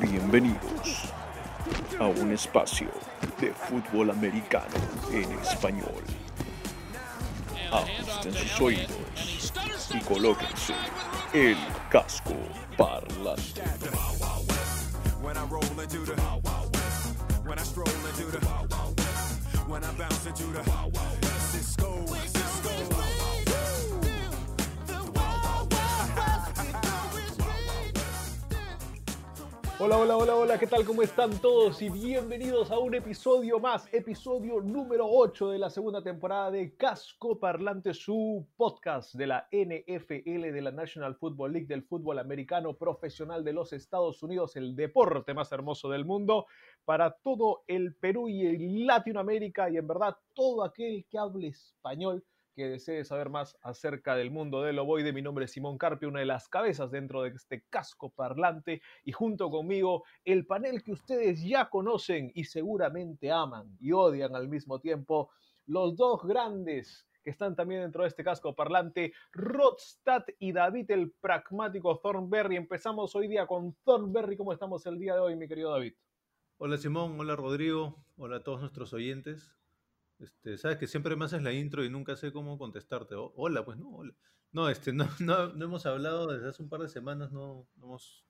Bienvenidos a un espacio de fútbol americano en español. Ajusten sus oídos y colóquense el casco parlante. When I stroll into the when I bounce into the Hola, hola, hola, hola, ¿qué tal? ¿Cómo están todos? Y bienvenidos a un episodio más, episodio número 8 de la segunda temporada de Casco Parlante, su podcast de la NFL, de la National Football League, del fútbol americano profesional de los Estados Unidos, el deporte más hermoso del mundo, para todo el Perú y el Latinoamérica y en verdad todo aquel que hable español que desee saber más acerca del mundo del ovoide. Mi nombre es Simón Carpio, una de las cabezas dentro de este casco parlante y junto conmigo el panel que ustedes ya conocen y seguramente aman y odian al mismo tiempo, los dos grandes que están también dentro de este casco parlante, Rodstad y David el pragmático Thornberry. Empezamos hoy día con Thornberry. ¿Cómo estamos el día de hoy, mi querido David? Hola Simón, hola Rodrigo, hola a todos nuestros oyentes. Este, sabes que siempre me haces la intro y nunca sé cómo contestarte. Hola, pues no, hola. No, este, no, no, no hemos hablado desde hace un par de semanas, no, no hemos,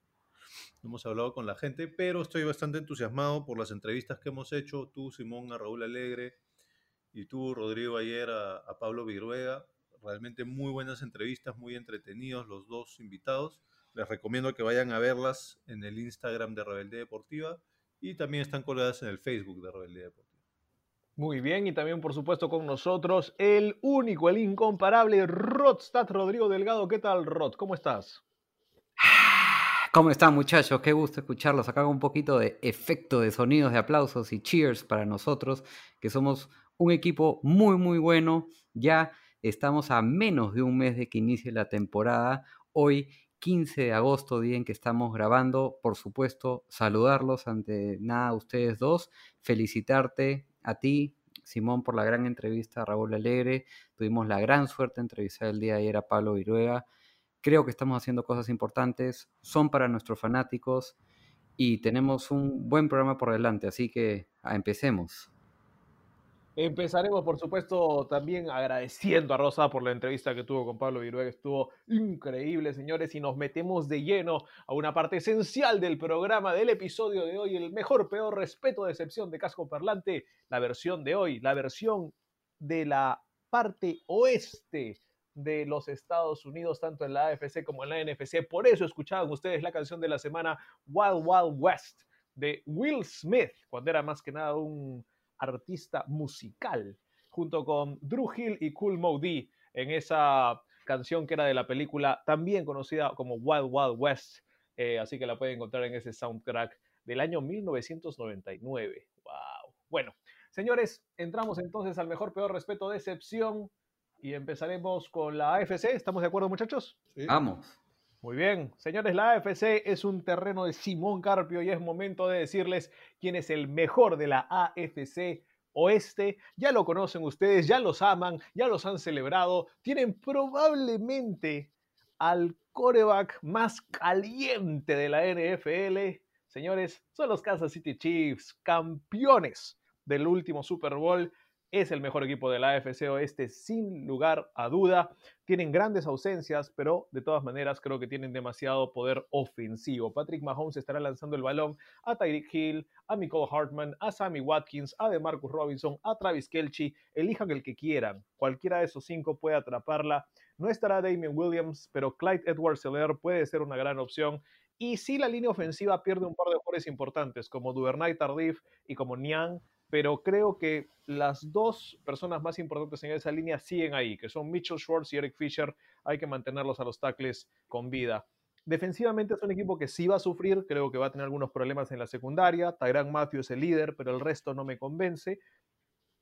no hemos hablado con la gente, pero estoy bastante entusiasmado por las entrevistas que hemos hecho, tú, Simón, a Raúl Alegre, y tú, Rodrigo, ayer a, a Pablo Viruega. Realmente muy buenas entrevistas, muy entretenidos los dos invitados. Les recomiendo que vayan a verlas en el Instagram de Rebeldía Deportiva y también están colgadas en el Facebook de Rebeldía Deportiva. Muy bien, y también por supuesto con nosotros el único, el incomparable Rodstad Rodrigo Delgado. ¿Qué tal, Rod? ¿Cómo estás? ¿Cómo están muchachos? Qué gusto escucharlos. Acá un poquito de efecto de sonidos de aplausos y cheers para nosotros, que somos un equipo muy, muy bueno. Ya estamos a menos de un mes de que inicie la temporada. Hoy, 15 de agosto, día en que estamos grabando. Por supuesto, saludarlos ante nada a ustedes dos. Felicitarte a ti, Simón, por la gran entrevista a Raúl Alegre. Tuvimos la gran suerte de entrevistar el día de ayer a Pablo Viruega. Creo que estamos haciendo cosas importantes, son para nuestros fanáticos y tenemos un buen programa por delante, así que empecemos. Empezaremos, por supuesto, también agradeciendo a Rosa por la entrevista que tuvo con Pablo Viruega. Estuvo increíble, señores, y nos metemos de lleno a una parte esencial del programa, del episodio de hoy, el mejor, peor, respeto, decepción de Casco Parlante, la versión de hoy, la versión de la parte oeste de los Estados Unidos, tanto en la AFC como en la NFC. Por eso escuchaban ustedes la canción de la semana Wild Wild West de Will Smith, cuando era más que nada un artista musical, junto con Drew Hill y Cool Modi en esa canción que era de la película también conocida como Wild Wild West. Eh, así que la pueden encontrar en ese soundtrack del año 1999. ¡Wow! Bueno, señores, entramos entonces al mejor, peor, respeto, decepción y empezaremos con la AFC. ¿Estamos de acuerdo, muchachos? Vamos. Muy bien, señores, la AFC es un terreno de Simón Carpio y es momento de decirles quién es el mejor de la AFC Oeste. Ya lo conocen ustedes, ya los aman, ya los han celebrado. Tienen probablemente al coreback más caliente de la NFL. Señores, son los Kansas City Chiefs, campeones del último Super Bowl es el mejor equipo de la AFC Oeste sin lugar a duda. Tienen grandes ausencias, pero de todas maneras creo que tienen demasiado poder ofensivo. Patrick Mahomes estará lanzando el balón a Tyreek Hill, a Nicole Hartman, a Sammy Watkins, a DeMarcus Robinson, a Travis Kelce. Elijan el que quieran. Cualquiera de esos cinco puede atraparla. No estará Damien Williams, pero Clyde Edwards-Helaire puede ser una gran opción. Y si la línea ofensiva pierde un par de jugadores importantes, como Duvernay Tardif y como Niang, pero creo que las dos personas más importantes en esa línea siguen ahí, que son Mitchell Schwartz y Eric Fisher. Hay que mantenerlos a los tackles con vida. Defensivamente es un equipo que sí va a sufrir, creo que va a tener algunos problemas en la secundaria. Tyrann Matthew es el líder, pero el resto no me convence.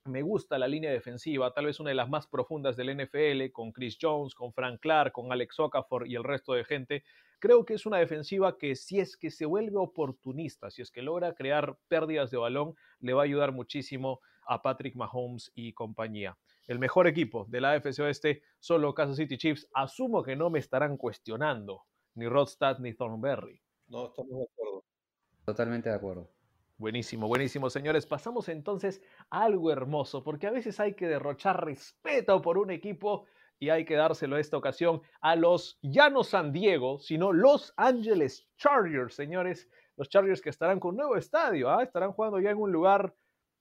Me gusta la línea defensiva, tal vez una de las más profundas del NFL, con Chris Jones, con Frank Clark, con Alex Okafor y el resto de gente. Creo que es una defensiva que si es que se vuelve oportunista, si es que logra crear pérdidas de balón, le va a ayudar muchísimo a Patrick Mahomes y compañía. El mejor equipo de la AFC Oeste son los Kansas City Chiefs. Asumo que no me estarán cuestionando ni Rodstad ni Thornberry. No, estamos de acuerdo. Totalmente de acuerdo. Buenísimo, buenísimo, señores. Pasamos entonces a algo hermoso, porque a veces hay que derrochar respeto por un equipo y hay que dárselo esta ocasión a los, ya no San Diego, sino Los Angeles Chargers, señores. Los Chargers que estarán con nuevo estadio, ¿ah? estarán jugando ya en un lugar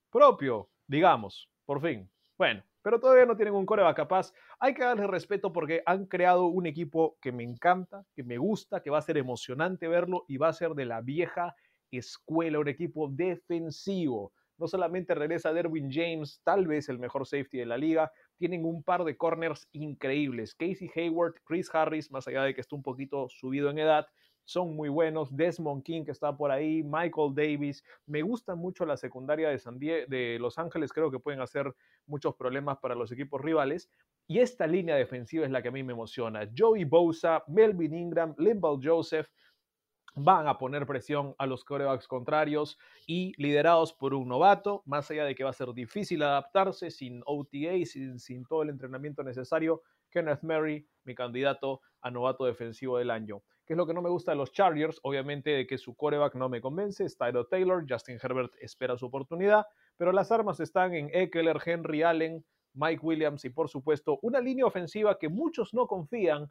propio, digamos, por fin. Bueno, pero todavía no tienen un coreback capaz. Hay que darles respeto porque han creado un equipo que me encanta, que me gusta, que va a ser emocionante verlo y va a ser de la vieja escuela, un equipo defensivo. No solamente regresa Derwin James, tal vez el mejor safety de la liga, tienen un par de corners increíbles. Casey Hayward, Chris Harris, más allá de que está un poquito subido en edad, son muy buenos. Desmond King, que está por ahí, Michael Davis. Me gusta mucho la secundaria de, San de Los Ángeles, creo que pueden hacer muchos problemas para los equipos rivales. Y esta línea defensiva es la que a mí me emociona. Joey Bosa, Melvin Ingram, Limbal Joseph van a poner presión a los corebacks contrarios y liderados por un novato, más allá de que va a ser difícil adaptarse sin OTA, sin, todo el entrenamiento necesario, Kenneth Murray, mi candidato a novato defensivo del año. ¿Qué es lo que no me gusta de los Chargers? Obviamente de que su coreback no me convence, es Taylor, Justin Herbert espera su oportunidad, pero las armas están en Eckler, Henry Allen, Mike Williams y por supuesto una línea ofensiva que muchos no confían,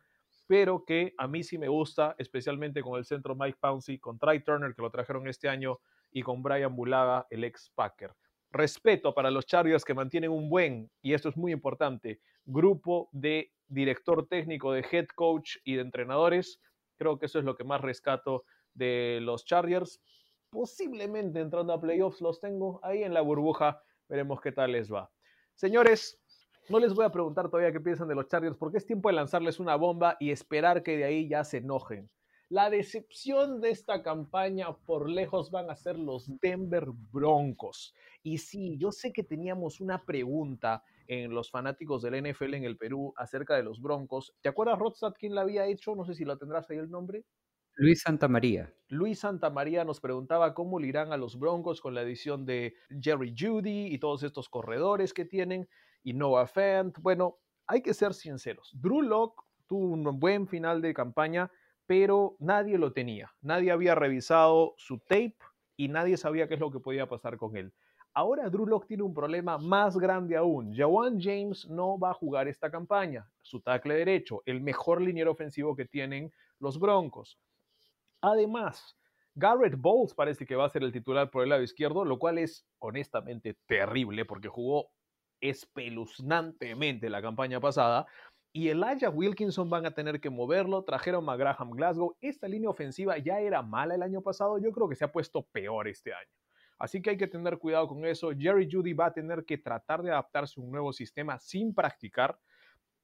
pero que a mí sí me gusta, especialmente con el centro Mike Pouncey, con Trey Turner, que lo trajeron este año, y con Brian Bulaga, el ex Packer. Respeto para los Chargers que mantienen un buen, y esto es muy importante, grupo de director técnico, de head coach y de entrenadores. Creo que eso es lo que más rescato de los Chargers. Posiblemente entrando a playoffs los tengo ahí en la burbuja. Veremos qué tal les va. Señores, no les voy a preguntar todavía qué piensan de los Chargers porque es tiempo de lanzarles una bomba y esperar que de ahí ya se enojen. La decepción de esta campaña por lejos van a ser los Denver Broncos. Y sí, yo sé que teníamos una pregunta en los fanáticos del NFL en el Perú acerca de los Broncos. ¿Te acuerdas, Rodstad, quién la había hecho? No sé si lo tendrás ahí el nombre. Luis Santamaría. Luis Santamaría nos preguntaba cómo le irán a los Broncos con la edición de Jerry Judy y todos estos corredores que tienen y Noah Fant. Bueno, hay que ser sinceros. Drew Locke tuvo un buen final de campaña, pero nadie lo tenía. Nadie había revisado su tape y nadie sabía qué es lo que podía pasar con él. Ahora Drew Locke tiene un problema más grande aún. Jawan James no va a jugar esta campaña. Su tackle derecho, el mejor liniero ofensivo que tienen los Broncos. Además, Garrett Bowles parece que va a ser el titular por el lado izquierdo, lo cual es honestamente terrible porque jugó espeluznantemente la campaña pasada. Y Elijah Wilkinson van a tener que moverlo. Trajeron a Graham Glasgow. Esta línea ofensiva ya era mala el año pasado. Yo creo que se ha puesto peor este año. Así que hay que tener cuidado con eso. Jerry Judy va a tener que tratar de adaptarse a un nuevo sistema sin practicar.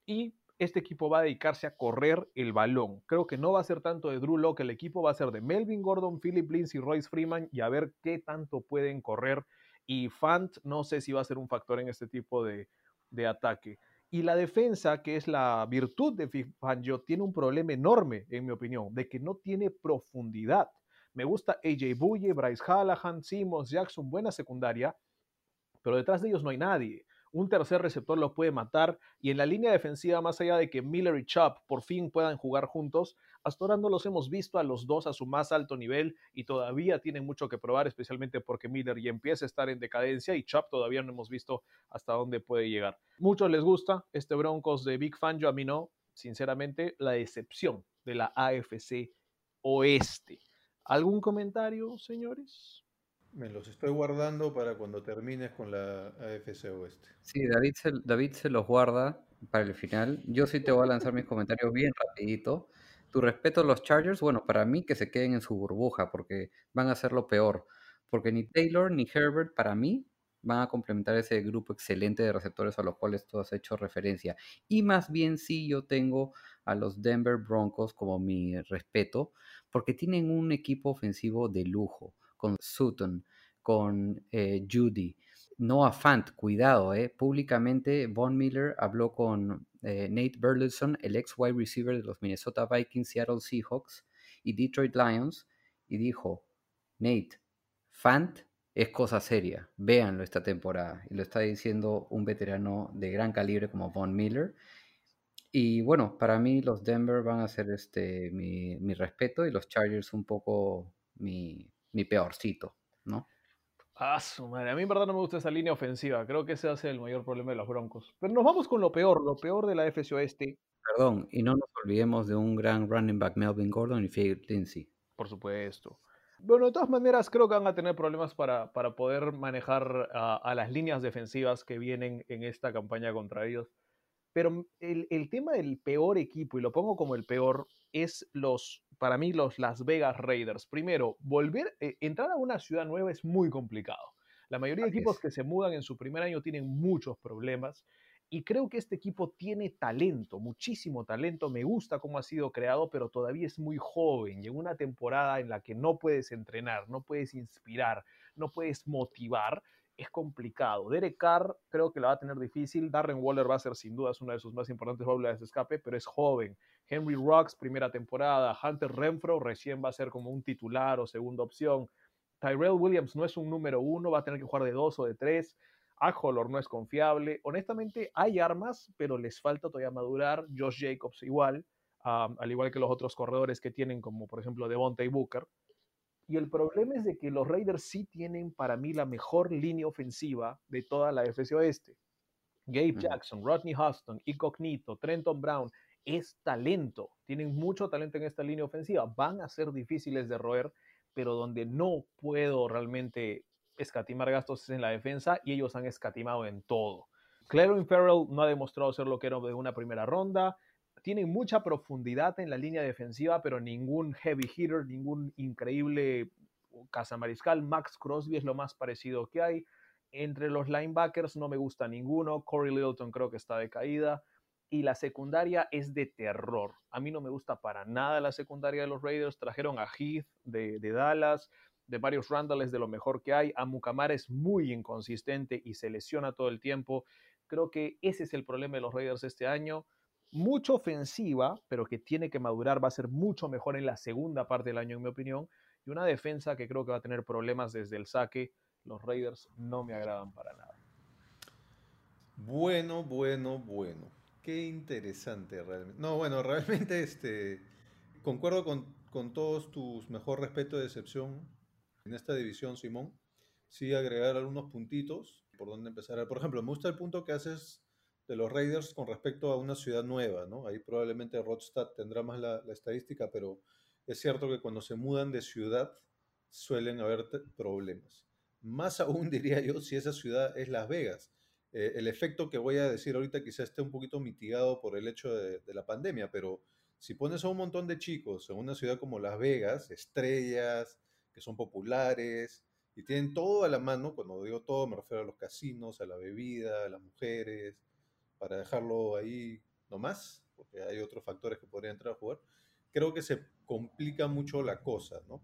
Y este equipo va a dedicarse a correr el balón. Creo que no va a ser tanto de Drew Locke el equipo, va a ser de Melvin Gordon, Philip Lindsay, Royce Freeman y a ver qué tanto pueden correr y Fant no sé si va a ser un factor en este tipo de, ataque. Y la defensa, que es la virtud de Fangio, tiene un problema enorme, en mi opinión, de que no tiene profundidad. Me gusta AJ Buye, Bryce Hallahan, Simmons, Jackson, buena secundaria, pero detrás de ellos no hay nadie un tercer receptor lo puede matar y en la línea defensiva, más allá de que Miller y Chubb por fin puedan jugar juntos, hasta ahora no los hemos visto a los dos a su más alto nivel y todavía tienen mucho que probar, especialmente porque Miller ya empieza a estar en decadencia y Chubb todavía no hemos visto hasta dónde puede llegar. Muchos les gusta este Broncos de Big Fan, yo a mí no, sinceramente, la decepción de la AFC Oeste. ¿Algún comentario, señores? Me los estoy guardando para cuando termines con la AFC Oeste. Sí, David se, David se los guarda para el final. Yo sí te voy a lanzar mis comentarios bien rapidito. Tu respeto a los Chargers, bueno, para mí que se queden en su burbuja porque van a ser lo peor. Porque ni Taylor ni Herbert para mí van a complementar ese grupo excelente de receptores a los cuales tú has hecho referencia. Y más bien sí yo tengo a los Denver Broncos como mi respeto porque tienen un equipo ofensivo de lujo con Sutton, con eh, Judy. Noah Fant, cuidado, eh. Públicamente, Von Miller habló con eh, Nate Burleson, el ex wide receiver de los Minnesota Vikings, Seattle Seahawks y Detroit Lions, y dijo: Nate, Fant es cosa seria, véanlo esta temporada. Y lo está diciendo un veterano de gran calibre como Von Miller. Y bueno, para mí los Denver van a ser este, mi, mi respeto y los Chargers un poco mi, mi peorcito, ¿no? Ah, su madre. A mí en verdad no me gusta esa línea ofensiva. Creo que ese va a ser el mayor problema de los Broncos. Pero nos vamos con lo peor, lo peor de la FC Oeste, Perdón, y no nos olvidemos de un gran running back Melvin Gordon y Philip Lindsay. por supuesto. Bueno, de todas maneras, creo que van a tener problemas para, para poder manejar a, a las líneas defensivas que vienen en esta campaña contra ellos. Pero el, el tema del peor equipo, y lo pongo como el peor, es los, para mí, los Las Vegas Raiders. Primero, volver, eh, entrar a una ciudad nueva es muy complicado. La mayoría de equipos que se mudan en su primer año tienen muchos problemas. Y creo que este equipo tiene talento, muchísimo talento. Me gusta cómo ha sido creado, pero todavía es muy joven. Y en una temporada en la que no puedes entrenar, no puedes inspirar, no puedes motivar, es complicado. Derek Carr creo que la va a tener difícil. Darren Waller va a ser sin duda una de sus más importantes válvulas de escape, pero es joven. Henry Rocks, primera temporada. Hunter Renfro recién va a ser como un titular o segunda opción. Tyrell Williams no es un número uno, va a tener que jugar de dos o de tres. Aholor no es confiable. Honestamente, hay armas, pero les falta todavía madurar. Josh Jacobs igual, um, al igual que los otros corredores que tienen, como por ejemplo Devontae Booker. Y el problema es de que los Raiders sí tienen para mí la mejor línea ofensiva de toda la FC Oeste. Gabe. Jackson, Rodney Huston, Incognito, Trenton Brown, es talento. Tienen mucho talento en esta línea ofensiva. Van a ser difíciles de roer, pero donde no puedo realmente escatimar gastos es en la defensa y ellos han escatimado en todo. Clarence Farrell no ha demostrado ser lo que era de una primera ronda. Tienen mucha profundidad en la línea defensiva, pero ningún heavy hitter, ningún increíble cazamariscal. Max Crosby es lo más parecido que hay. Entre los linebackers no me gusta ninguno. Corey Littleton creo que está de caída. Y la secundaria es de terror. A mí no me gusta para nada la secundaria de los Raiders. Trajeron a Heath de, Dallas, de varios Randall es de lo mejor que hay. Amukamara es muy inconsistente y se lesiona todo el tiempo. Creo que ese es el problema de los Raiders este año. Mucho ofensiva, pero que tiene que madurar, va a ser mucho mejor en la segunda parte del año, en mi opinión. Y una defensa que creo que va a tener problemas desde el saque. Los Raiders no me agradan para nada. Bueno, bueno, bueno. Qué interesante realmente. No, bueno, realmente este, concuerdo con, con todos tus mejor respeto de excepción en esta división, Simón. Sí, agregar algunos puntitos por donde empezar. Por ejemplo, me gusta el punto que haces de los Raiders con respecto a una ciudad nueva, ¿no? Ahí probablemente Rodstad tendrá más la, estadística, pero es cierto que cuando se mudan de ciudad suelen haber problemas. Más aún diría yo si esa ciudad es Las Vegas. Eh, el efecto que voy a decir ahorita quizá esté un poquito mitigado por el hecho de, la pandemia, pero si pones a un montón de chicos en una ciudad como Las Vegas, estrellas, que son populares y tienen todo a la mano, cuando digo todo me refiero a los casinos, a la bebida, a las mujeres, para dejarlo ahí nomás, porque hay otros factores que podrían entrar a jugar, creo que se complica mucho la cosa, ¿no?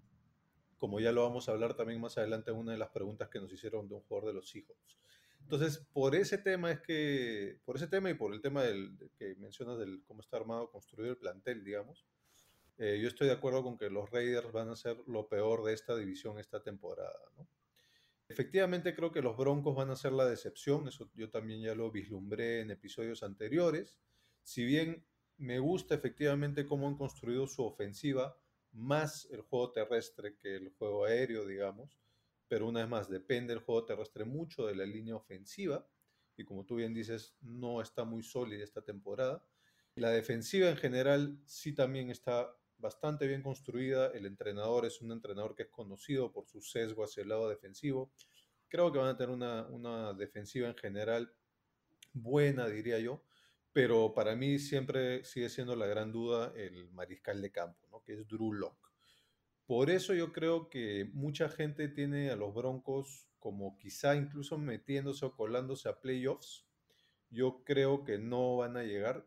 Como ya lo vamos a hablar también más adelante en una de las preguntas que nos hicieron de un jugador de los Seahawks. Entonces, por ese tema es que, por ese tema y por el tema del, de que mencionas del cómo está armado, construido el plantel, digamos, eh, yo estoy de acuerdo con que los Raiders van a ser lo peor de esta división esta temporada, ¿no? Efectivamente creo que los Broncos van a ser la decepción, eso yo también ya lo vislumbré en episodios anteriores. Si bien me gusta efectivamente cómo han construido su ofensiva, más el juego terrestre que el juego aéreo, digamos, pero una vez más, depende el juego terrestre mucho de la línea ofensiva, y como tú bien dices, no está muy sólida esta temporada. La defensiva en general sí también está bastante bien construida. El entrenador es un entrenador que es conocido por su sesgo hacia el lado defensivo. Creo que van a tener una, una defensiva en general buena, diría yo, pero para mí siempre sigue siendo la gran duda el mariscal de campo, ¿no? que es Drew Lock. Por eso yo creo que mucha gente tiene a los Broncos como quizá incluso metiéndose o colándose a playoffs. Yo creo que no van a llegar,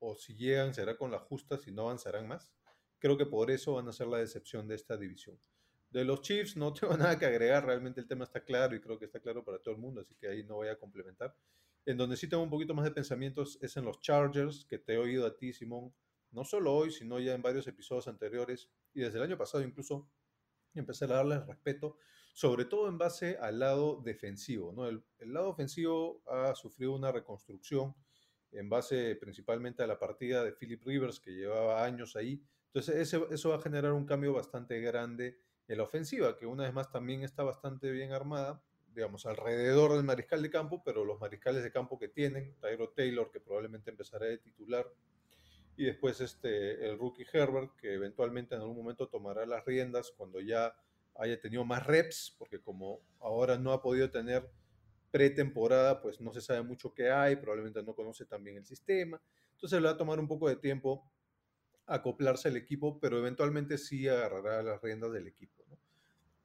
o si llegan será con la justa, si no avanzarán más. Creo que por eso van a ser la decepción de esta división. De los Chiefs no tengo nada que agregar, realmente el tema está claro y creo que está claro para todo el mundo, así que ahí no voy a complementar. En donde sí tengo un poquito más de pensamientos es en los Chargers, que te he oído a ti, Simón, no solo hoy, sino ya en varios episodios anteriores y desde el año pasado incluso, empecé a darles respeto, sobre todo en base al lado defensivo. ¿no? El, el lado ofensivo ha sufrido una reconstrucción en base principalmente a la partida de Philip Rivers, que llevaba años ahí. Entonces, ese- eso va a generar un cambio bastante grande en la ofensiva, que una vez más también está bastante bien armada, digamos, alrededor del mariscal de campo, pero los mariscales de campo que tienen, Tyro Taylor, que probablemente empezará de titular, y después este, el rookie Herbert, que eventualmente en algún momento tomará las riendas cuando ya haya tenido más reps, porque como ahora no ha podido tener pretemporada, pues no se sabe mucho qué hay, probablemente no conoce también el sistema, entonces le va a tomar un poco de tiempo acoplarse al equipo, pero eventualmente sí agarrará las riendas del equipo.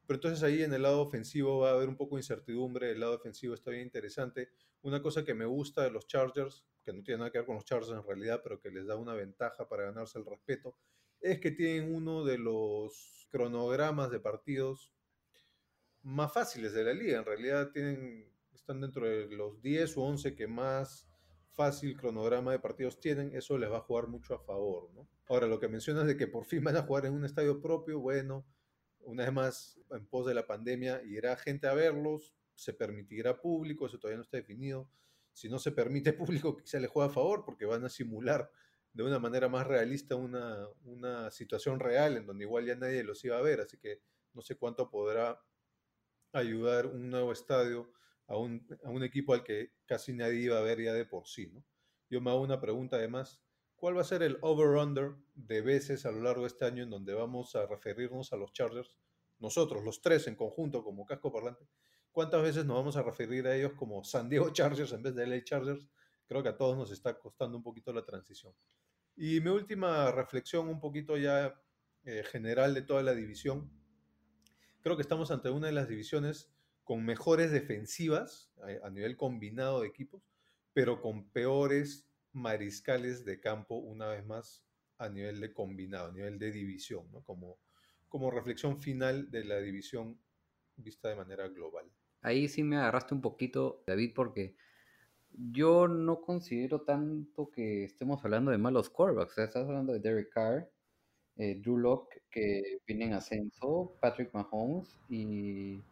Pero entonces ahí en el lado ofensivo va a haber un poco de incertidumbre, el lado defensivo está bien interesante. Una cosa que me gusta de los Chargers, que no tiene nada que ver con los Chargers en realidad, pero que les da una ventaja para ganarse el respeto, es que tienen uno de los cronogramas de partidos más fáciles de la liga. En realidad tienen, están dentro de los 10 o 11 que más fácil cronograma de partidos tienen, eso les va a jugar mucho a favor. ¿no? Ahora, lo que mencionas de que por fin van a jugar en un estadio propio, bueno, una vez más, en pos de la pandemia, irá gente a verlos, se permitirá público, eso todavía no está definido. Si no se permite público, quizá le juega a favor porque van a simular de una manera más realista una, una situación real en donde igual ya nadie los iba a ver, así que no sé cuánto podrá ayudar un nuevo estadio a un, a un equipo al que casi nadie iba a ver ya de por sí. ¿no? Yo me hago una pregunta además, ¿Cuál va a ser el over-under de veces a lo largo de este año en donde vamos a referirnos a los Chargers? Nosotros, los tres en conjunto, como casco parlante. ¿Cuántas veces nos vamos a referir a ellos como San Diego Chargers en vez de LA Chargers? Creo que a todos nos está costando un poquito la transición. Y mi última reflexión, un poquito ya eh, general de toda la división. Creo que estamos ante una de las divisiones con mejores defensivas a, a nivel combinado de equipos, pero con peores mariscales de campo, una vez más, a nivel de combinado, a nivel de división, ¿no? como, como reflexión final de la división vista de manera global. Ahí sí me agarraste un poquito, David, porque yo no considero tanto que estemos hablando de malos quarterbacks. estás hablando de Derek Carr, eh, Drew Locke, que viene en ascenso, Patrick Mahomes y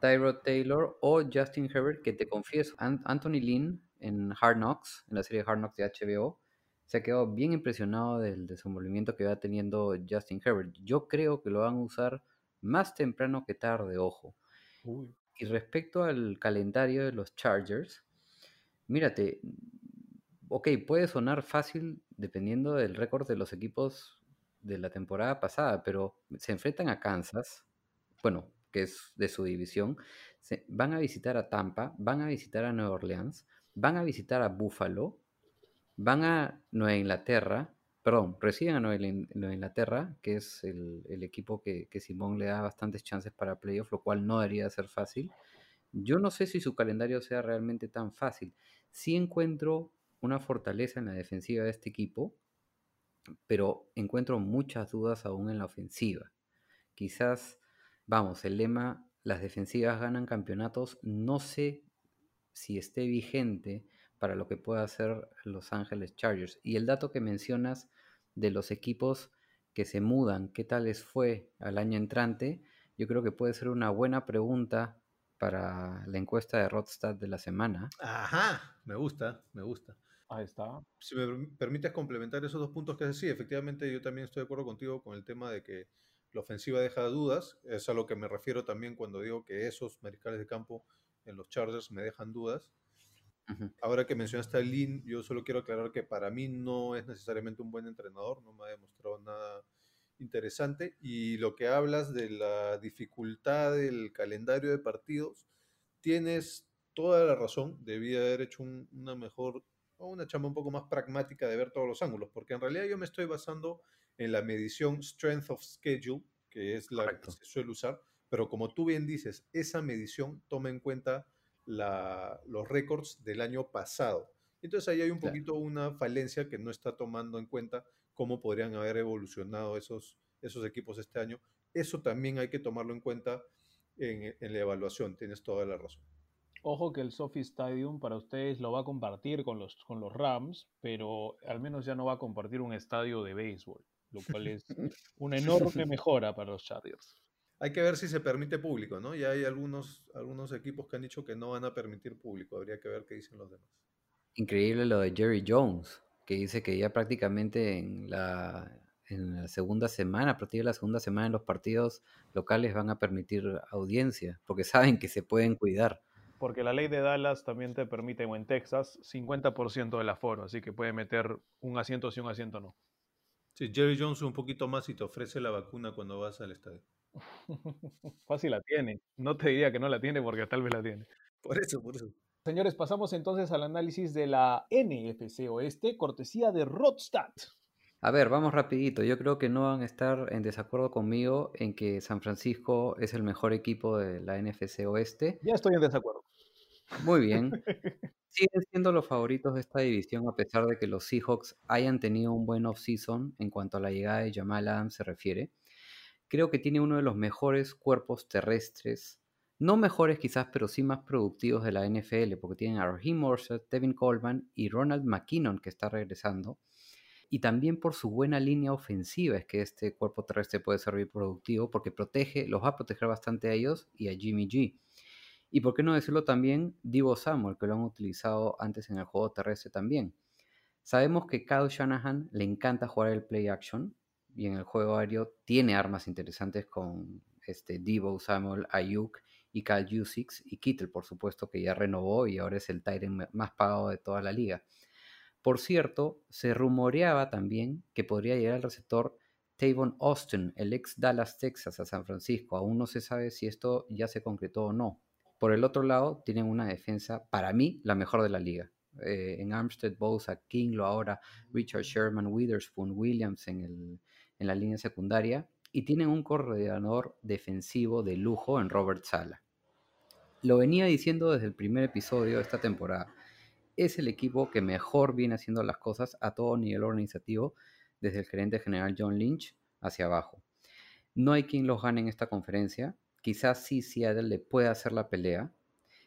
Tyrod Taylor o Justin Herbert, que te confieso, Anthony Lynn en Hard Knocks, en la serie Hard Knocks de HBO, se ha quedado bien impresionado del desenvolvimiento que va teniendo Justin Herbert. Yo creo que lo van a usar más temprano que tarde, ojo. Y respecto al calendario de los Chargers, mírate, ok, puede sonar fácil dependiendo del récord de los equipos de la temporada pasada, pero se enfrentan a Kansas, bueno, que es de su división, se, van a visitar a Tampa, van a visitar a Nueva Orleans, van a visitar a Buffalo, van a Nueva Inglaterra, perdón, reciben a Nueva Inglaterra, que es el, equipo que, Simón le da bastantes chances para playoff, lo cual no debería ser fácil. Yo no sé si su calendario sea realmente tan fácil. Sí encuentro una fortaleza en la defensiva de este equipo, pero encuentro muchas dudas aún en la ofensiva. Quizás, vamos, el lema, las defensivas ganan campeonatos, no sé si esté vigente para lo que pueda hacer Los Ángeles Chargers. Y el dato que mencionas de los equipos que se mudan, ¿qué tal les fue al año entrante? Yo creo que puede ser una buena pregunta para la encuesta de Rodstad de la semana. Ajá, me gusta, me gusta. Ahí está. Si me permites complementar esos dos puntos que sí, efectivamente yo también estoy de acuerdo contigo con el tema de que la ofensiva deja dudas, es a lo que me refiero también cuando digo que esos mariscales de campo en los Chargers me dejan dudas. Ahora que mencionaste a Lin, yo solo quiero aclarar que para mí no es necesariamente un buen entrenador, no me ha demostrado nada interesante. Y lo que hablas de la dificultad del calendario de partidos, tienes toda la razón. Debía haber hecho una mejor, o una chamba un poco más pragmática de ver todos los ángulos, porque en realidad yo me estoy basando en la medición Strength of Schedule, que es la que se suele usar pero como tú bien dices, esa medición toma en cuenta los récords del año pasado. Entonces ahí hay un poquito una falencia que no está tomando en cuenta cómo podrían haber evolucionado esos, esos equipos este año. Eso también hay que tomarlo en cuenta en, en la evaluación, tienes toda la razón. Ojo que el Sophie Stadium para ustedes lo va a compartir con los, con los Rams, pero al menos ya no va a compartir un estadio de béisbol, lo cual es una enorme mejora para los Chargers. Hay que ver si se permite público, ¿no? Ya hay algunos, algunos equipos que han dicho que no van a permitir público. Habría que ver qué dicen los demás. Increíble lo de Jerry Jones, que dice que ya prácticamente en, en la segunda semana, a partir de la segunda semana en los partidos locales van a permitir audiencia, porque saben que se pueden cuidar. Porque la ley de Dallas también te permite, o en Texas, 50% del aforo, así que puede meter un asiento sí, un asiento no. Sí, Jerry Jones un poquito más y te ofrece la vacuna cuando vas al estadio. Fácil la tiene. No te diría que no la tiene porque tal vez la tiene. Por eso, por eso. Señores, pasamos entonces al análisis de la NFC Oeste, cortesía de Rodstad. A ver, vamos rapidito. Yo creo que no van a estar en desacuerdo conmigo en que San Francisco es el mejor equipo de la NFC Oeste. Ya estoy en desacuerdo. Muy bien. Siguen siendo los favoritos de esta división a pesar de que los Seahawks hayan tenido un buen off-season en cuanto a la llegada de Jamal Adams se refiere. Creo que tiene uno de los mejores cuerpos terrestres, no mejores quizás, pero sí más productivos de la NFL, porque tienen a Raheem Morset, Devin Coleman y Ronald McKinnon que está regresando. Y también por su buena línea ofensiva es que este cuerpo terrestre puede ser productivo porque protege, los va a proteger bastante a ellos y a Jimmy G. Y por qué no decirlo también, Divo Samuel, que lo han utilizado antes en el juego terrestre también. Sabemos que Kyle Shanahan le encanta jugar el play action y en el juego aéreo tiene armas interesantes con este Divo Samuel, Ayuk y Kyle Jusic y Kittle, por supuesto, que ya renovó y ahora es el Titan más pagado de toda la liga. Por cierto, se rumoreaba también que podría llegar el receptor Tavon Austin, el ex Dallas, Texas, a San Francisco. Aún no se sabe si esto ya se concretó o no. Por el otro lado, tienen una defensa, para mí, la mejor de la liga. Eh, en Armstead, Bosa, King, lo ahora, Richard Sherman, Witherspoon, Williams en, en la línea secundaria. Y tienen un coordinador defensivo de lujo en Robert Sala. Lo venía diciendo desde el primer episodio de esta temporada. Es el equipo que mejor viene haciendo las cosas a todo nivel organizativo, desde el gerente general John Lynch hacia abajo. No hay quien los gane en esta conferencia, Quizás sí Seattle le pueda hacer la pelea.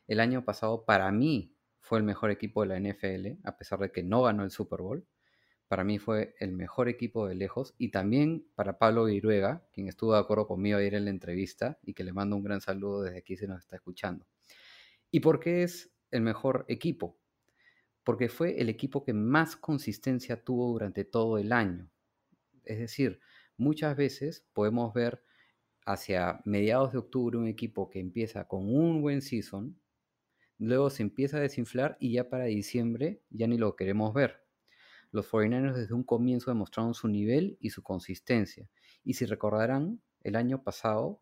El año pasado para mí fue el mejor equipo de la NFL, a pesar de que no ganó el Super Bowl. Para mí fue el mejor equipo de lejos y también para Pablo Viruega, quien estuvo de acuerdo conmigo ayer en la entrevista y que le mando un gran saludo desde aquí si nos está escuchando. ¿Y por qué es el mejor equipo? Porque fue el equipo que más consistencia tuvo durante todo el año. Es decir, muchas veces podemos ver hacia mediados de octubre un equipo que empieza con un buen season, luego se empieza a desinflar y ya para diciembre ya ni lo queremos ver. Los 49ers desde un comienzo demostraron su nivel y su consistencia. Y si recordarán, el año pasado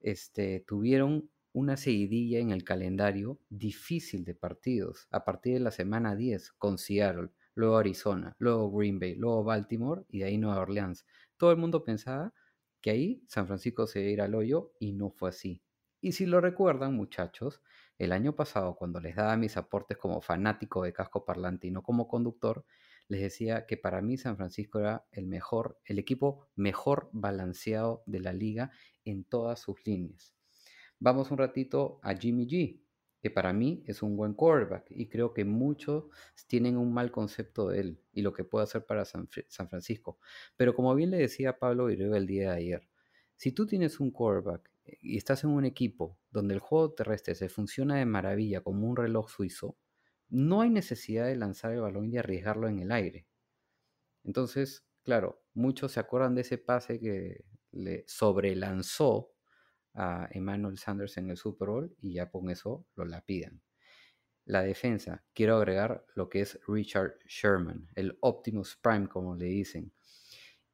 este, tuvieron una seguidilla en el calendario difícil de partidos, a partir de la semana 10 con Seattle, luego Arizona, luego Green Bay, luego Baltimore y de ahí Nueva Orleans. Todo el mundo pensaba que ahí San Francisco se iba a ir al hoyo y no fue así. Y si lo recuerdan, muchachos, el año pasado, cuando les daba mis aportes como fanático de casco parlante y no como conductor, les decía que para mí San Francisco era el mejor, el equipo mejor balanceado de la liga en todas sus líneas. Vamos un ratito a Jimmy G que para mí es un buen quarterback y creo que muchos tienen un mal concepto de él y lo que puede hacer para San, Francisco. Pero como bien le decía Pablo Viruega el día de ayer, si tú tienes un quarterback eh, y estás en un equipo donde el juego terrestre se funciona de maravilla como un reloj suizo, no hay necesidad de lanzar el balón y arriesgarlo en el aire. Entonces, claro, muchos se acuerdan de ese pase que le sobrelanzó a Emmanuel Sanders en el Super Bowl y ya con eso lo lapidan. La defensa, quiero agregar lo que es Richard Sherman, el Optimus Prime como le dicen,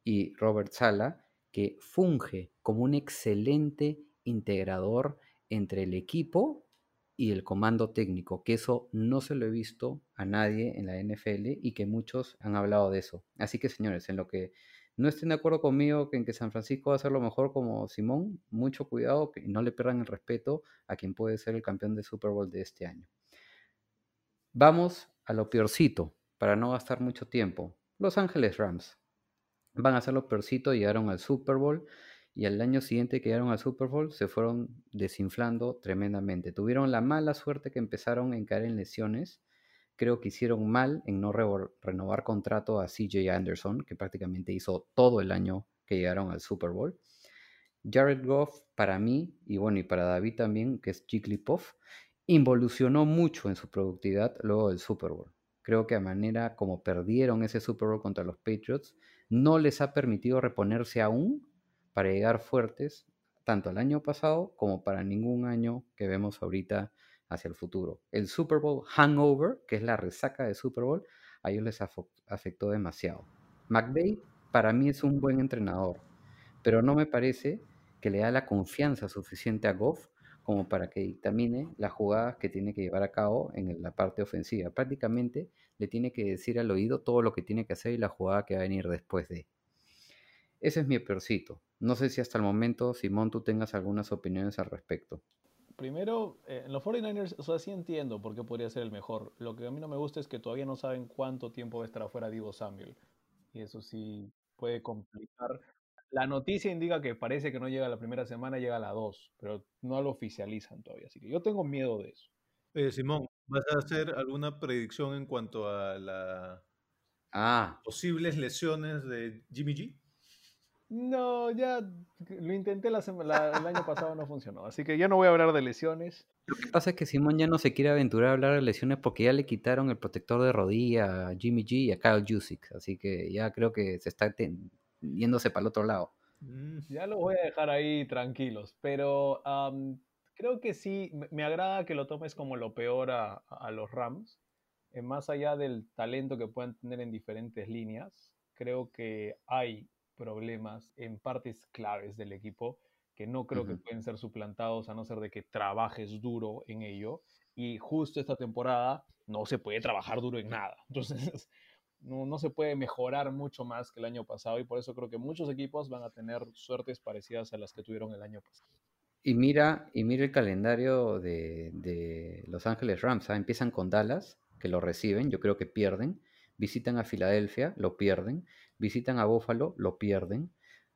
y Robert Sala, que funge como un excelente integrador entre el equipo y el comando técnico, que eso no se lo he visto a nadie en la NFL y que muchos han hablado de eso. Así que señores, en lo que no estén de acuerdo conmigo en que San Francisco va a hacer lo mejor como Simón, mucho cuidado que no le pierdan el respeto a quien puede ser el campeón de Super Bowl de este año. Vamos a lo peorcito, para no gastar mucho tiempo. Los Ángeles Rams van a ser lo peorcito, llegaron al Super Bowl y al año siguiente que llegaron al Super Bowl se fueron desinflando tremendamente. Tuvieron la mala suerte que empezaron a caer en lesiones creo que hicieron mal en no renovar contrato a CJ Anderson, que prácticamente hizo todo el año que llegaron al Super Bowl. Jared Goff, para mí, y bueno, y para David también, que es Jigglypuff, involucionó mucho en su productividad luego del Super Bowl. Creo que a manera como perdieron ese Super Bowl contra los Patriots, no les ha permitido reponerse aún para llegar fuertes tanto el año pasado como para ningún año que vemos ahorita hacia el futuro. El Super Bowl hangover, que es la resaca de Super Bowl, a ellos les afectó demasiado. McVay para mí es un buen entrenador, pero no me parece que le da la confianza suficiente a Goff como para que dictamine las jugadas que tiene que llevar a cabo en la parte ofensiva. Prácticamente le tiene que decir al oído todo lo que tiene que hacer y la jugada que va a venir después de. Ese es mi peorcito. No sé si hasta el momento, Simón, tú tengas algunas opiniones al respecto. Primero, eh, en los 49ers, o sea, sí entiendo por qué podría ser el mejor. Lo que a mí no me gusta es que todavía no saben cuánto tiempo va a estar afuera Divo Samuel. Y eso sí puede complicar. La noticia indica que parece que no llega a la primera semana, llega a la dos, pero no lo oficializan todavía. Así que yo tengo miedo de eso. Eh, Simón, ¿vas a hacer alguna predicción en cuanto a las ah. posibles lesiones de Jimmy G? No, ya lo intenté la el año pasado, no funcionó. Así que ya no voy a hablar de lesiones. Lo que pasa es que Simón ya no se quiere aventurar a hablar de lesiones porque ya le quitaron el protector de rodilla a Jimmy G y a Kyle Jusic. Así que ya creo que se está yéndose para el otro lado. Mm, ya lo voy a dejar ahí tranquilos. Pero creo que sí, me agrada que lo tomes como lo peor a, los Rams. Eh, más allá del talento que puedan tener en diferentes líneas, creo que hay problemas en partes claves del equipo que no creo que pueden ser suplantados a no ser de que trabajes duro en ello. Y justo esta temporada no se puede trabajar duro en nada. Entonces, no, no, se puede mejorar mucho más que el año pasado y por eso creo que muchos equipos van a tener suertes parecidas a las que tuvieron el año pasado. Y mira, y mira el calendario de, de Los Ángeles Rams. ¿ah? Empiezan con Dallas, que lo reciben, yo creo que pierden. Visitan a Filadelfia, lo pierden visitan a Buffalo, lo pierden.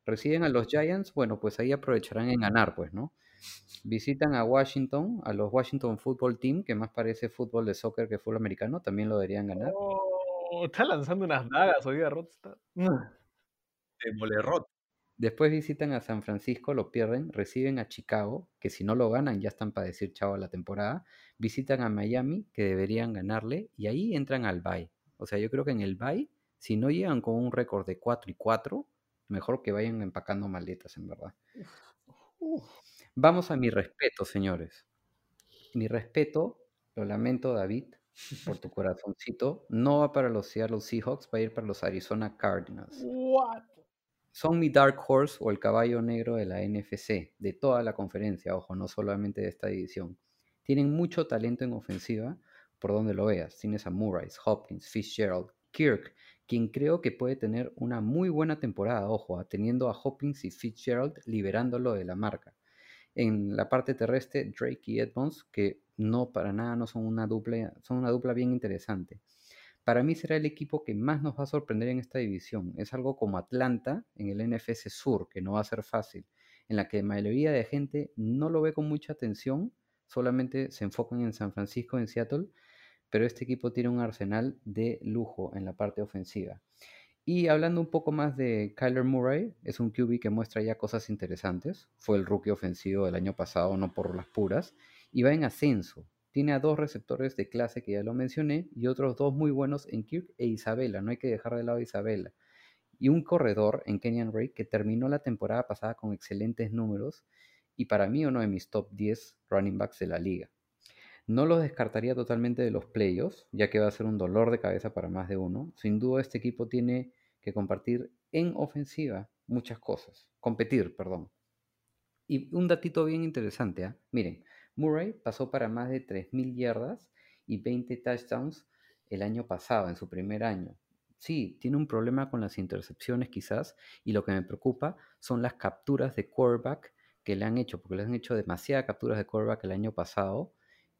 Reciben a los Giants, bueno, pues ahí aprovecharán en ganar, pues, ¿no? Visitan a Washington, a los Washington Football Team, que más parece fútbol de soccer que fútbol americano, también lo deberían ganar. Oh, está lanzando unas dagas hoy Rod. Rod. Después visitan a San Francisco, lo pierden, reciben a Chicago, que si no lo ganan ya están para decir chao a la temporada. Visitan a Miami, que deberían ganarle, y ahí entran al bye. O sea, yo creo que en el bye si no llegan con un récord de 4 y 4, mejor que vayan empacando maletas, en verdad. Vamos a mi respeto, señores. Mi respeto, lo lamento, David, por tu corazoncito, no va para los Seattle Seahawks, va a ir para los Arizona Cardinals. What? Son mi Dark Horse o el caballo negro de la NFC, de toda la conferencia, ojo, no solamente de esta división. Tienen mucho talento en ofensiva, por donde lo veas. Tienes a Murray, Hopkins, Fitzgerald, Kirk, quien creo que puede tener una muy buena temporada, ojo, ah, teniendo a Hopkins y Fitzgerald liberándolo de la marca. En la parte terrestre, Drake y Edmonds, que no para nada no son una dupla, son una dupla bien interesante. Para mí será el equipo que más nos va a sorprender en esta división. Es algo como Atlanta en el NFS Sur, que no va a ser fácil, en la que la mayoría de gente no lo ve con mucha atención, solamente se enfocan en San Francisco, en Seattle, pero este equipo tiene un arsenal de lujo en la parte ofensiva. Y hablando un poco más de Kyler Murray, es un QB que muestra ya cosas interesantes. Fue el rookie ofensivo del año pasado, no por las puras, y va en ascenso. Tiene a dos receptores de clase que ya lo mencioné y otros dos muy buenos en Kirk e Isabela. No hay que dejar de lado a Isabela. Y un corredor en Kenyan Ray que terminó la temporada pasada con excelentes números y para mí uno de mis top 10 running backs de la liga. No los descartaría totalmente de los playoffs, ya que va a ser un dolor de cabeza para más de uno. Sin duda este equipo tiene que compartir en ofensiva muchas cosas. Competir, perdón. Y un datito bien interesante, ¿ah? miren, Murray pasó para más de 3.000 yardas y 20 touchdowns el año pasado, en su primer año. Sí, tiene un problema con las intercepciones quizás, y lo que me preocupa son las capturas de quarterback que le han hecho, porque le han hecho demasiadas capturas de quarterback el año pasado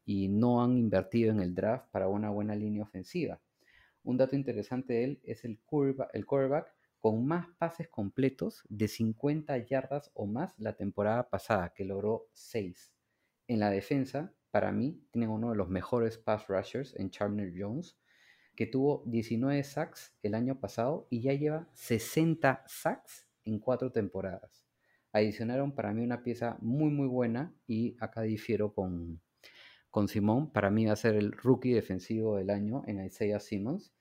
y no han invertido en el draft para una buena línea ofensiva. Un dato interesante de él es el, quarterback con más pases completos de 50 yardas o más la temporada pasada, que logró 6. En la defensa, para mí, tienen uno de los mejores pass rushers en Charner Jones, que tuvo 19 sacks el año pasado y ya lleva 60 sacks en cuatro temporadas. Adicionaron para mí una pieza muy muy buena y acá difiero con, con Simón, para mí va a ser el rookie defensivo del año en Isaiah Simmons.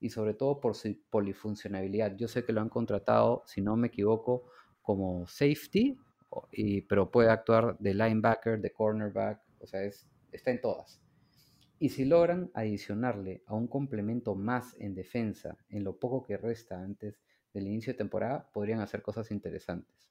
y sobre todo por su polifuncionalidad. Yo sé que lo han contratado, si no me equivoco, como safety, y, pero puede actuar de linebacker, de cornerback, o sea, es, está en todas. Y si logran adicionarle a un complemento más en defensa en lo poco que resta antes del inicio de temporada, podrían hacer cosas interesantes.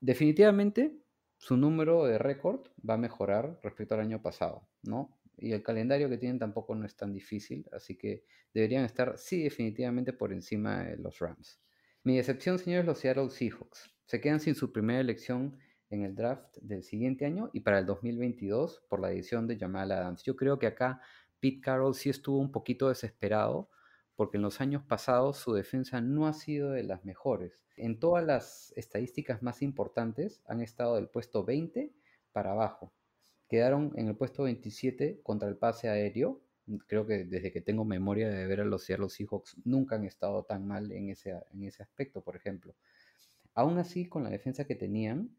Definitivamente, su número de récord va a mejorar respecto al año pasado, ¿no? Y el calendario que tienen tampoco no es tan difícil, así que deberían estar, sí, definitivamente por encima de los Rams. Mi decepción, señores, los Seattle Seahawks. Se quedan sin su primera elección en el draft del siguiente año y para el 2022 por la edición de Jamal Adams. Yo creo que acá Pete Carroll sí estuvo un poquito desesperado porque en los años pasados su defensa no ha sido de las mejores. En todas las estadísticas más importantes han estado del puesto 20 para abajo. Quedaron en el puesto 27 contra el pase aéreo. Creo que desde que tengo memoria de ver a los Seattle Seahawks nunca han estado tan mal en ese, en ese aspecto, por ejemplo. Aún así, con la defensa que tenían,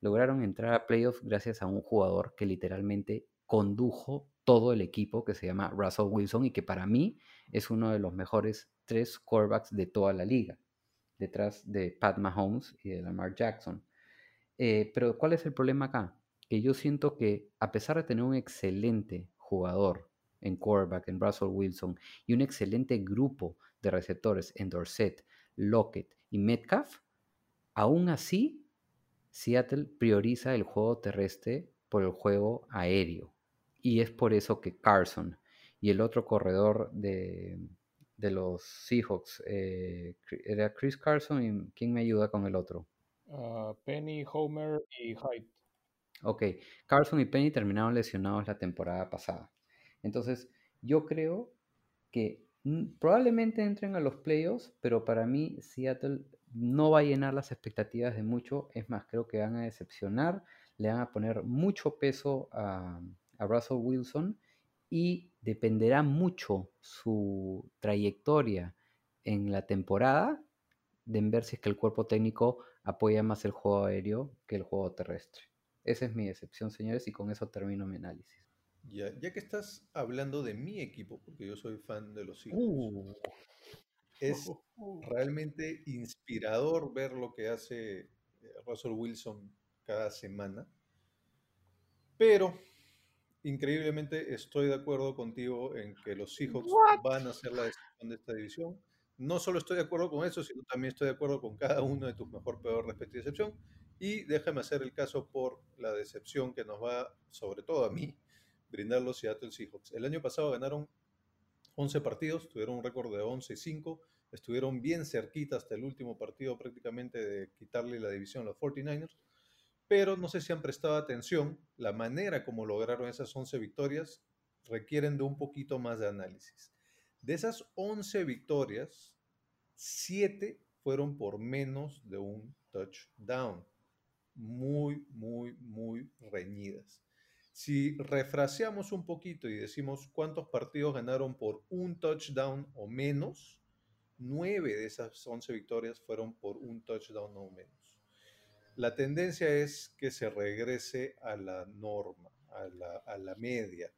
lograron entrar a playoffs gracias a un jugador que literalmente condujo todo el equipo que se llama Russell Wilson y que para mí es uno de los mejores tres quarterbacks de toda la liga, detrás de Pat Mahomes y de Lamar Jackson. Eh, pero ¿cuál es el problema acá? Que yo siento que a pesar de tener un excelente jugador en quarterback, en Russell Wilson, y un excelente grupo de receptores en Dorset, Lockett y Metcalf, aún así Seattle prioriza el juego terrestre por el juego aéreo. Y es por eso que Carson y el otro corredor de, de los Seahawks, eh, era Chris Carson y ¿quién me ayuda con el otro? Ah, Penny, Homer y Hyde. Ok, Carson y Penny terminaron lesionados la temporada pasada. Entonces, yo creo que probablemente entren a los playoffs, pero para mí Seattle no va a llenar las expectativas de mucho. Es más, creo que van a decepcionar, le van a poner mucho peso a, a Russell Wilson y dependerá mucho su trayectoria en la temporada de en ver si es que el cuerpo técnico apoya más el juego aéreo que el juego terrestre. Esa es mi decepción, señores, y con eso termino mi análisis. Ya, ya que estás hablando de mi equipo, porque yo soy fan de los Seahawks, Uh, es uh. realmente inspirador ver lo que hace eh, Russell Wilson cada semana. Pero, increíblemente, estoy de acuerdo contigo en que los Seahawks van a ser la decepción de esta división. No solo estoy de acuerdo con eso, sino también estoy de acuerdo con cada uno de tus mejor, peor, respeto y decepción. Y déjame hacer el caso por la decepción que nos va, sobre todo a mí, brindar los Seattle Seahawks. El año pasado ganaron 11 partidos, tuvieron un récord de 11-5, estuvieron bien cerquita hasta el último partido prácticamente de quitarle la división a los 49ers, pero no sé si han prestado atención, la manera como lograron esas 11 victorias requieren de un poquito más de análisis. De esas 11 victorias, 7 fueron por menos de un touchdown. Muy, muy, muy reñidas. Si refraseamos un poquito y decimos cuántos partidos ganaron por un touchdown o menos, 9 de esas 11 victorias fueron por un touchdown o menos. La tendencia es que se regrese a la norma, a la, a la media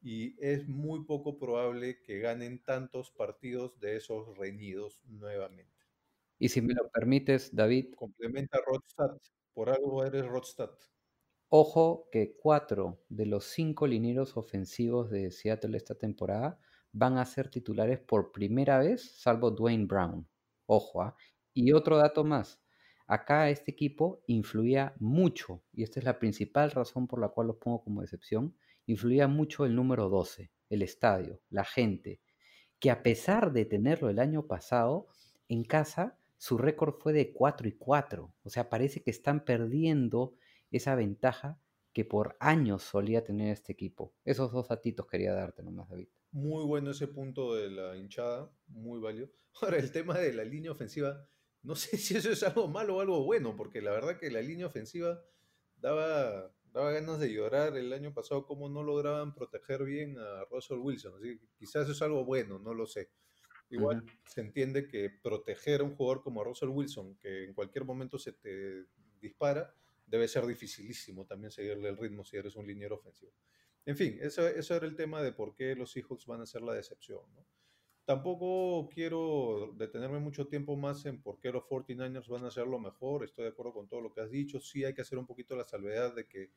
y es muy poco probable que ganen tantos partidos de esos reñidos nuevamente. Y si me lo permites, David, Complementa Rodstad, por algo eres Rodstad. ojo que cuatro de los cinco linieros ofensivos de Seattle esta temporada van a ser titulares por primera vez, salvo Dwayne Brown. Ojo, ¿ah? Y otro dato más. Acá este equipo influía mucho, y esta es la principal razón por la cual los pongo como excepción, influía mucho el número 12, el estadio, la gente, que a pesar de tenerlo el año pasado, en casa su récord fue de 4 y 4. O sea, parece que están perdiendo esa ventaja que por años solía tener este equipo. Esos dos datitos quería darte nomás, David. Muy bueno ese punto de la hinchada, muy válido. Ahora, el tema de la línea ofensiva, no sé si eso es algo malo o algo bueno, porque la verdad que la línea ofensiva daba, daba ganas de llorar el año pasado cómo no lograban proteger bien a Russell Wilson. Así que quizás eso es algo bueno, no lo sé. Igual se entiende que proteger a un jugador como Russell Wilson, que en cualquier momento se te dispara, debe ser dificilísimo también seguirle el ritmo si eres un liniero ofensivo. En fin, eso, eso era el tema de por qué los Seahawks van a ser la decepción. ¿no? Tampoco quiero detenerme mucho tiempo más en por qué los 49ers van a hacer lo mejor. Estoy de acuerdo con todo lo que has dicho. Sí hay que hacer un poquito la salvedad de que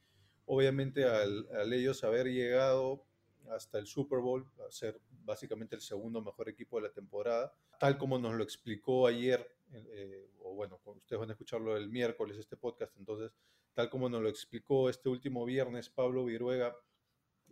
obviamente al, ellos haber llegado hasta el Super Bowl, a ser básicamente el segundo mejor equipo de la temporada, tal como nos lo explicó ayer, eh, o bueno, ustedes van a escucharlo el miércoles, este podcast, entonces, tal como nos lo explicó este último viernes Pablo Viruega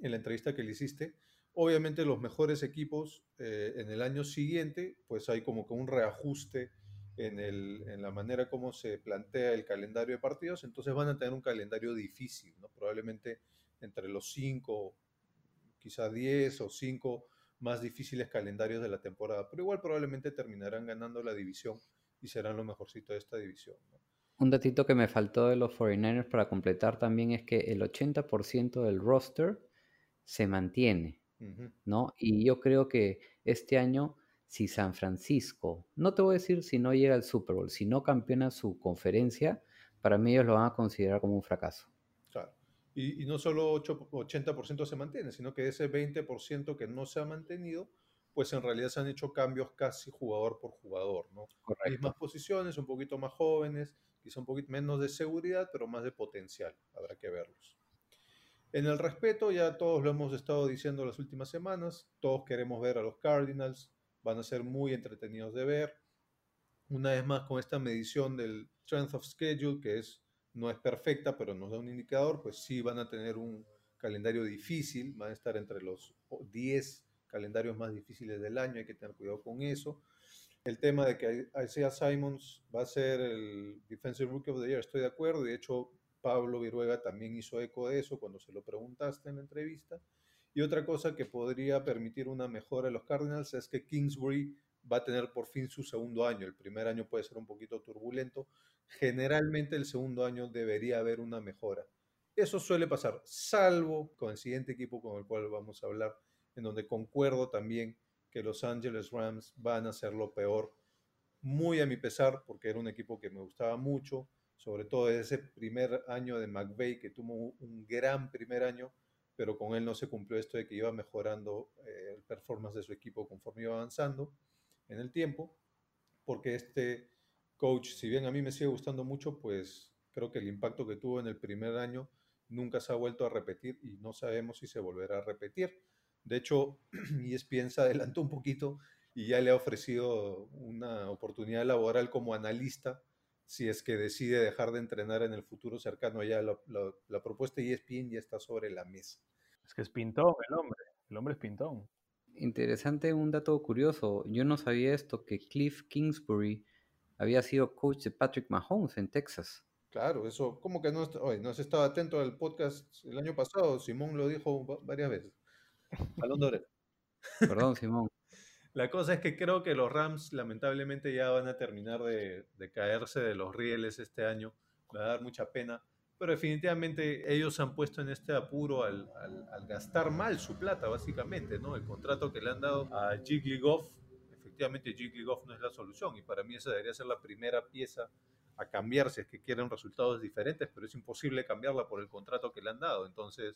en la entrevista que le hiciste, obviamente los mejores equipos eh, en el año siguiente, pues hay como que un reajuste en, el, la manera como se plantea el calendario de partidos, entonces van a tener un calendario difícil, ¿no? probablemente entre los cinco, quizá diez o cinco más difíciles calendarios de la temporada, pero igual probablemente terminarán ganando la división y serán lo mejorcito de esta división. ¿no? Un datito que me faltó de los 49ers para completar también es que el 80% del roster se mantiene, ¿no? Y yo creo que este año, si San Francisco, no te voy a decir si no llega al Super Bowl, si no campeona su conferencia, para mí ellos lo van a considerar como un fracaso. Claro. Y, y no solo 8, 80% se mantiene, sino que ese 20% que no se ha mantenido, pues en realidad se han hecho cambios casi jugador por jugador, ¿no? Correcto. Mismas posiciones, un poquito más jóvenes, quizá un poquito menos de seguridad, pero más de potencial, habrá que verlos. En el respeto, ya todos lo hemos estado diciendo las últimas semanas, todos queremos ver a los Cardinals, van a ser muy entretenidos de ver. Una vez más, con esta medición del Strength of Schedule, que es, no es perfecta, pero nos da un indicador, pues sí van a tener un calendario difícil, van a estar entre los 10 calendarios más difíciles del año, hay que tener cuidado con eso. El tema de que Isaiah Simons va a ser el Defensive Rookie of the Year, estoy de acuerdo, y de hecho Pablo Viruega también hizo eco de eso cuando se lo preguntaste en la entrevista. Y otra cosa que podría permitir una mejora en los Cardinals es que Kingsbury va a tener por fin su segundo año. El primer año puede ser un poquito turbulento. Generalmente el segundo año debería haber una mejora. Eso suele pasar, salvo con el siguiente equipo con el cual vamos a hablar, en donde concuerdo también que Los Angeles Rams van a ser lo peor, muy a mi pesar, porque era un equipo que me gustaba mucho, sobre todo ese primer año de McVeigh, que tuvo un gran primer año, pero con él no se cumplió esto de que iba mejorando eh, el performance de su equipo conforme iba avanzando en el tiempo, porque este coach, si bien a mí me sigue gustando mucho, pues creo que el impacto que tuvo en el primer año nunca se ha vuelto a repetir y no sabemos si se volverá a repetir. De hecho, ESPN se adelantó un poquito y ya le ha ofrecido una oportunidad laboral como analista si es que decide dejar de entrenar en el futuro cercano. Ya la, la, la propuesta de ESPN ya está sobre la mesa. Es que es pintón el hombre, el hombre es pintón. Interesante, un dato curioso. Yo no sabía esto, que Cliff Kingsbury había sido coach de Patrick Mahomes en Texas. Claro, eso, como que no, oye, no has estado atento al podcast el año pasado, Simón lo dijo varias veces. Balón de oreja. Perdón, Simón. La cosa es que creo que los Rams lamentablemente ya van a terminar de, caerse de los rieles este año. Va a dar mucha pena. Pero definitivamente ellos se han puesto en este apuro al, gastar mal su plata, básicamente, ¿no? El contrato que le han dado a Jiggly Goff, efectivamente Jiggly Goff no es la solución y para mí esa debería ser la primera pieza a cambiar si es que quieren resultados diferentes, pero es imposible cambiarla por el contrato que le han dado. Entonces,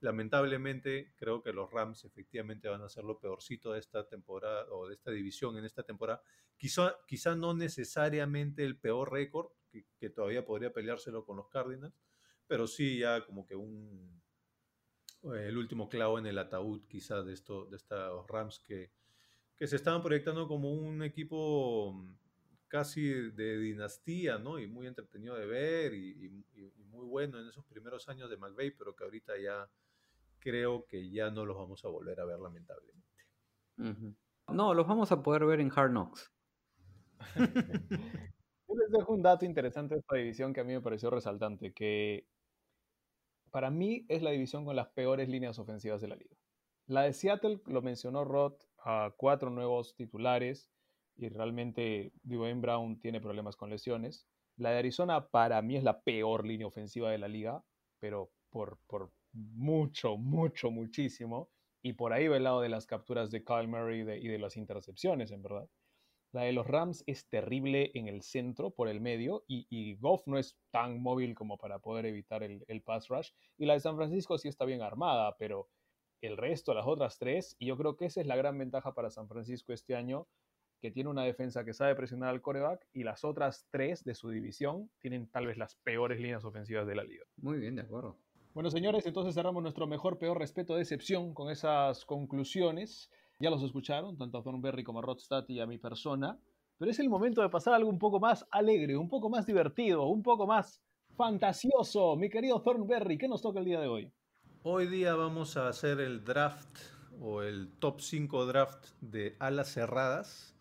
lamentablemente creo que los Rams efectivamente van a ser lo peorcito de esta temporada o de esta división en esta temporada. Quizá, quizá no necesariamente el peor récord, que, que, todavía podría peleárselo con los Cardinals, pero sí ya como que un el último clavo en el ataúd quizá de, esto, de estos Rams que, que se estaban proyectando como un equipo casi de dinastía, ¿no? Y muy entretenido de ver y, y, muy bueno en esos primeros años de McVeigh, pero que ahorita ya creo que ya no los vamos a volver a ver lamentablemente. Uh -huh. No, los vamos a poder ver en Hard Knocks. Yo les dejo un dato interesante de esta división que a mí me pareció resaltante, que para mí es la división con las peores líneas ofensivas de la liga. La de Seattle, lo mencionó Rod, a cuatro nuevos titulares y realmente Dwayne Brown tiene problemas con lesiones. La de Arizona para mí es la peor línea ofensiva de la liga, pero por, por mucho, mucho, muchísimo. Y por ahí va el lado de las capturas de Kyle Murray y de, y de las intercepciones, en verdad. La de los Rams es terrible en el centro, por el medio, y, y Goff no es tan móvil como para poder evitar el, el, pass rush. Y la de San Francisco sí está bien armada, pero el resto, las otras tres, y yo creo que esa es la gran ventaja para San Francisco este año, que tiene una defensa que sabe presionar al coreback, y las otras tres de su división tienen tal vez las peores líneas ofensivas de la liga. Muy bien, de acuerdo. Bueno, señores, entonces cerramos nuestro mejor, peor, respeto, decepción con esas conclusiones. Ya los escucharon, tanto a Thornberry como a y a mi persona. Pero es el momento de pasar algo un poco más alegre, un poco más divertido, un poco más fantasioso. Mi querido Thornberry, ¿qué nos toca el día de hoy? Hoy día vamos a hacer el draft o el top 5 draft de alas cerradas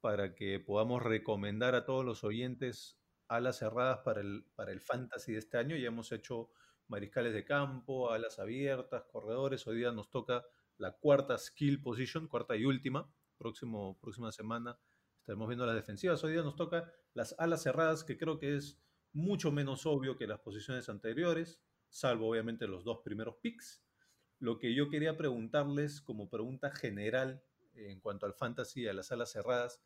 para que podamos recomendar a todos los oyentes alas cerradas para el, para el fantasy de este año. Ya hemos hecho mariscales de campo, alas abiertas, corredores. Hoy día nos toca la cuarta skill position, cuarta y última. Próximo, próxima semana estaremos viendo las defensivas. Hoy día nos toca las alas cerradas, que creo que es mucho menos obvio que las posiciones anteriores, salvo obviamente los dos primeros picks. Lo que yo quería preguntarles como pregunta general en cuanto al fantasy, a las alas cerradas,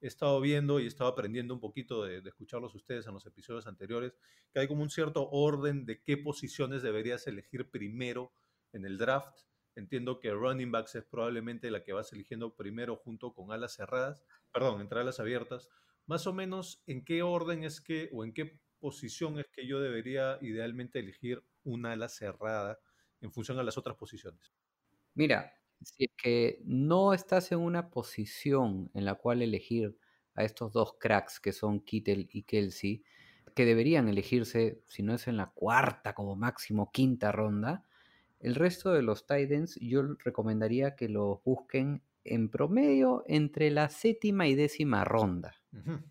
he estado viendo y he estado aprendiendo un poquito de, escucharlos ustedes en los episodios anteriores, que hay como un cierto orden de qué posiciones deberías elegir primero en el draft. Entiendo que running backs es probablemente la que vas eligiendo primero junto con alas cerradas, perdón, entre alas abiertas. Más o menos, ¿en qué orden es que, o en qué posición es que yo debería idealmente elegir una ala cerrada en función a las otras posiciones? Mira, si es que no estás en una posición en la cual elegir a estos dos cracks que son Kittel y Kelsey, que deberían elegirse, si no es en la cuarta como máximo, quinta ronda, el resto de los Titans yo recomendaría que los busquen en promedio entre la séptima y décima ronda. Uh -huh.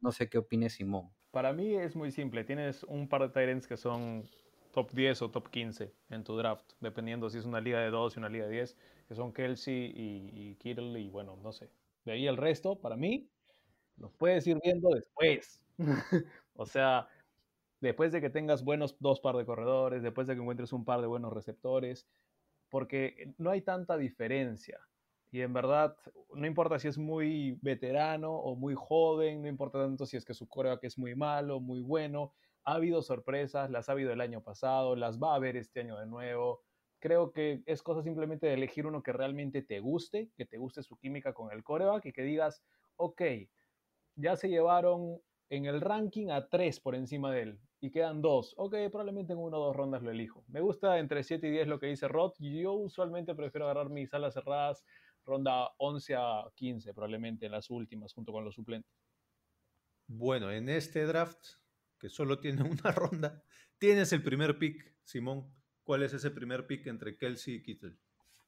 No sé qué opine Simón. Para mí es muy simple. Tienes un par de Titans que son top 10 o top 15 en tu draft, dependiendo si es una liga de 2 y una liga de 10, que son Kelsey y, y Kittle y bueno, no sé. De ahí el resto, para mí, los puedes ir viendo después. o sea, después de que tengas buenos dos par de corredores, después de que encuentres un par de buenos receptores, porque no hay tanta diferencia. Y en verdad, no importa si es muy veterano o muy joven, no importa tanto si es que su coreback es muy malo, muy bueno. Ha habido sorpresas, las ha habido el año pasado, las va a haber este año de nuevo. Creo que es cosa simplemente de elegir uno que realmente te guste, que te guste su química con el coreback y que digas, ok, ya se llevaron en el ranking a tres por encima de él y quedan dos. Ok, probablemente en una o dos rondas lo elijo. Me gusta entre 7 y 10 lo que dice Rod. Yo usualmente prefiero agarrar mis alas cerradas ronda 11 a 15, probablemente en las últimas, junto con los suplentes. Bueno, en este draft, que solo tiene una ronda, tienes el primer pick, Simón. ¿Cuál es ese primer pick entre Kelsey y Kittle?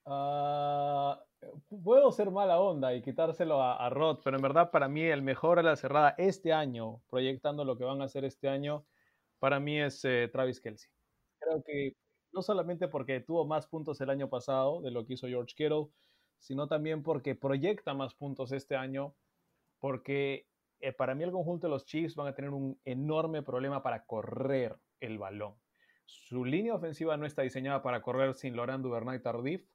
Uh, puedo ser mala onda y quitárselo a, a, Rod, pero en verdad para mí el mejor a la cerrada este año, proyectando lo que van a hacer este año, para mí es eh, Travis Kelsey. Creo que no solamente porque tuvo más puntos el año pasado de lo que hizo George Kittle, sino también porque proyecta más puntos este año, porque eh, para mí el conjunto de los Chiefs van a tener un enorme problema para correr el balón. Su línea ofensiva no está diseñada para correr sin Laurent Duvernay Tardif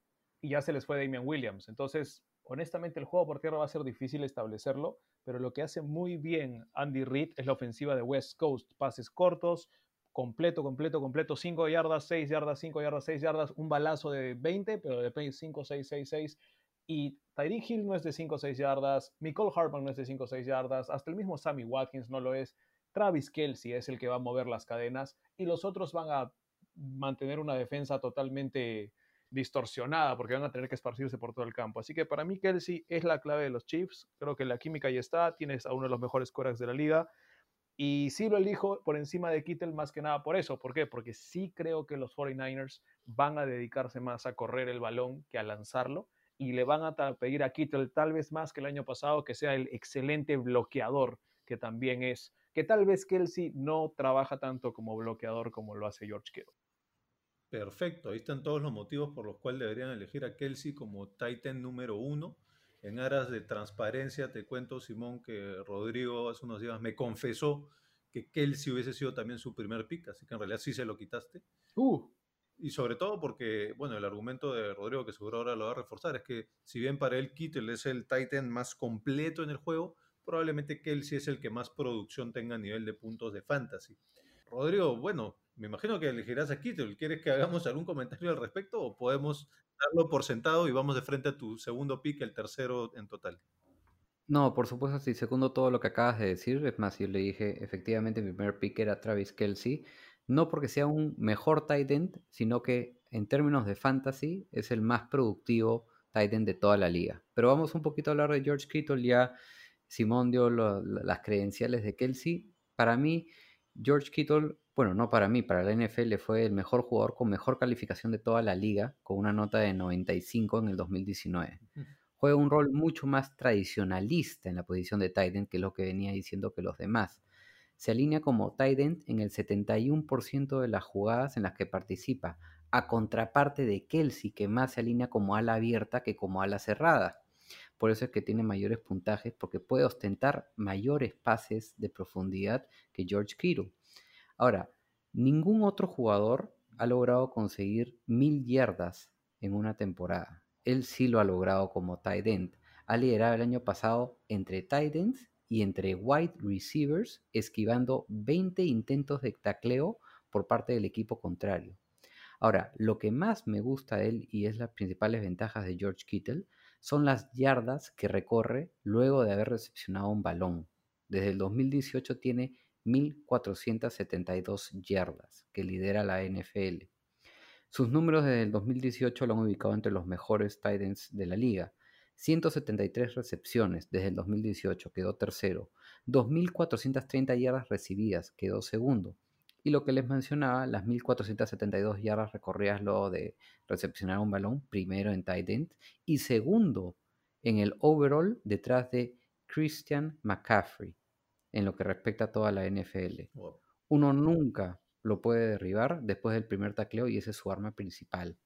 y ya se les fue Damian Williams. Entonces, honestamente, el juego por tierra va a ser difícil establecerlo, pero lo que hace muy bien Andy Reid es la ofensiva de West Coast. Pases cortos, completo, completo, completo, 5 yardas, 6 yardas, 5 yardas, 6 yardas, un balazo de 20, pero de 5, 6, 6, 6. Y Tyreek Hill no es de 5 o 6 yardas, Nicole Hartman no es de 5 o 6 yardas, hasta el mismo Sammy Watkins no lo es, Travis Kelsey es el que va a mover las cadenas y los otros van a mantener una defensa totalmente distorsionada porque van a tener que esparcirse por todo el campo. Así que para mí Kelsey es la clave de los Chiefs, creo que la química ya está, tienes a uno de los mejores quarterbacks de la liga y sí lo elijo por encima de Kittle más que nada por eso. ¿Por qué? Porque sí creo que los 49ers van a dedicarse más a correr el balón que a lanzarlo y le van a pedir a Kittle tal vez más que el año pasado que sea el excelente bloqueador que también es, que tal vez Kelsey no trabaja tanto como bloqueador como lo hace George Kittle. Perfecto, ahí están todos los motivos por los cuales deberían elegir a Kelsey como Titan número uno. En aras de transparencia, te cuento, Simón, que Rodrigo hace unos días me confesó que Kelsey hubiese sido también su primer pick, así que en realidad sí se lo quitaste. Uh. Y sobre todo porque, bueno, el argumento de Rodrigo, que seguro ahora lo va a reforzar, es que si bien para él Kittle es el Titan más completo en el juego, probablemente Kelsey es el que más producción tenga a nivel de puntos de fantasy. Rodrigo, bueno, me imagino que elegirás a Kittle. ¿Quieres que hagamos algún comentario al respecto o podemos darlo por sentado y vamos de frente a tu segundo pick, el tercero en total? No, por supuesto, sí, segundo todo lo que acabas de decir. Es más, yo le dije, efectivamente, mi primer pick era Travis Kelsey. No porque sea un mejor tight end, sino que en términos de fantasy es el más productivo tight end de toda la liga. Pero vamos un poquito a hablar de George Kittle. Ya Simón dio lo- las credenciales de Kelsey. Para mí, George Kittle, bueno, no para mí, para la NFL fue el mejor jugador con mejor calificación de toda la liga, con una nota de 95 en el 2019 juega un rol mucho más tradicionalista en la posición de tight end que lo que venía diciendo que los demás. Se alinea como tight end en el 71% de las jugadas en las que participa, a contraparte de Kelsey, que más se alinea como ala abierta que como ala cerrada. Por eso es que tiene mayores puntajes, porque puede ostentar mayores pases de profundidad que George Kittle. Ahora, ningún otro jugador ha logrado conseguir mil yardas en una temporada. Él sí lo ha logrado como tight end. Ha liderado el año pasado entre tight ends y entre wide receivers, esquivando 20 intentos de tacleo por parte del equipo contrario. Ahora, lo que más me gusta de él y es las principales ventajas de George Kittle son las yardas que recorre luego de haber recepcionado un balón. Desde el 2018 tiene 1.472 yardas, que lidera la NFL. Sus números desde el 2018 lo han ubicado entre los mejores tight ends de la liga. 173 recepciones desde el 2018, quedó tercero. 2.430 yardas recibidas, quedó segundo. Y lo que les mencionaba, las 1.472 yardas recorridas luego de recepcionar un balón, primero en tight end y segundo en el overall detrás de Christian McCaffrey, en lo que respecta a toda la NFL. Uno nunca lo puede derribar después del primer tacleo y esa es su arma principal.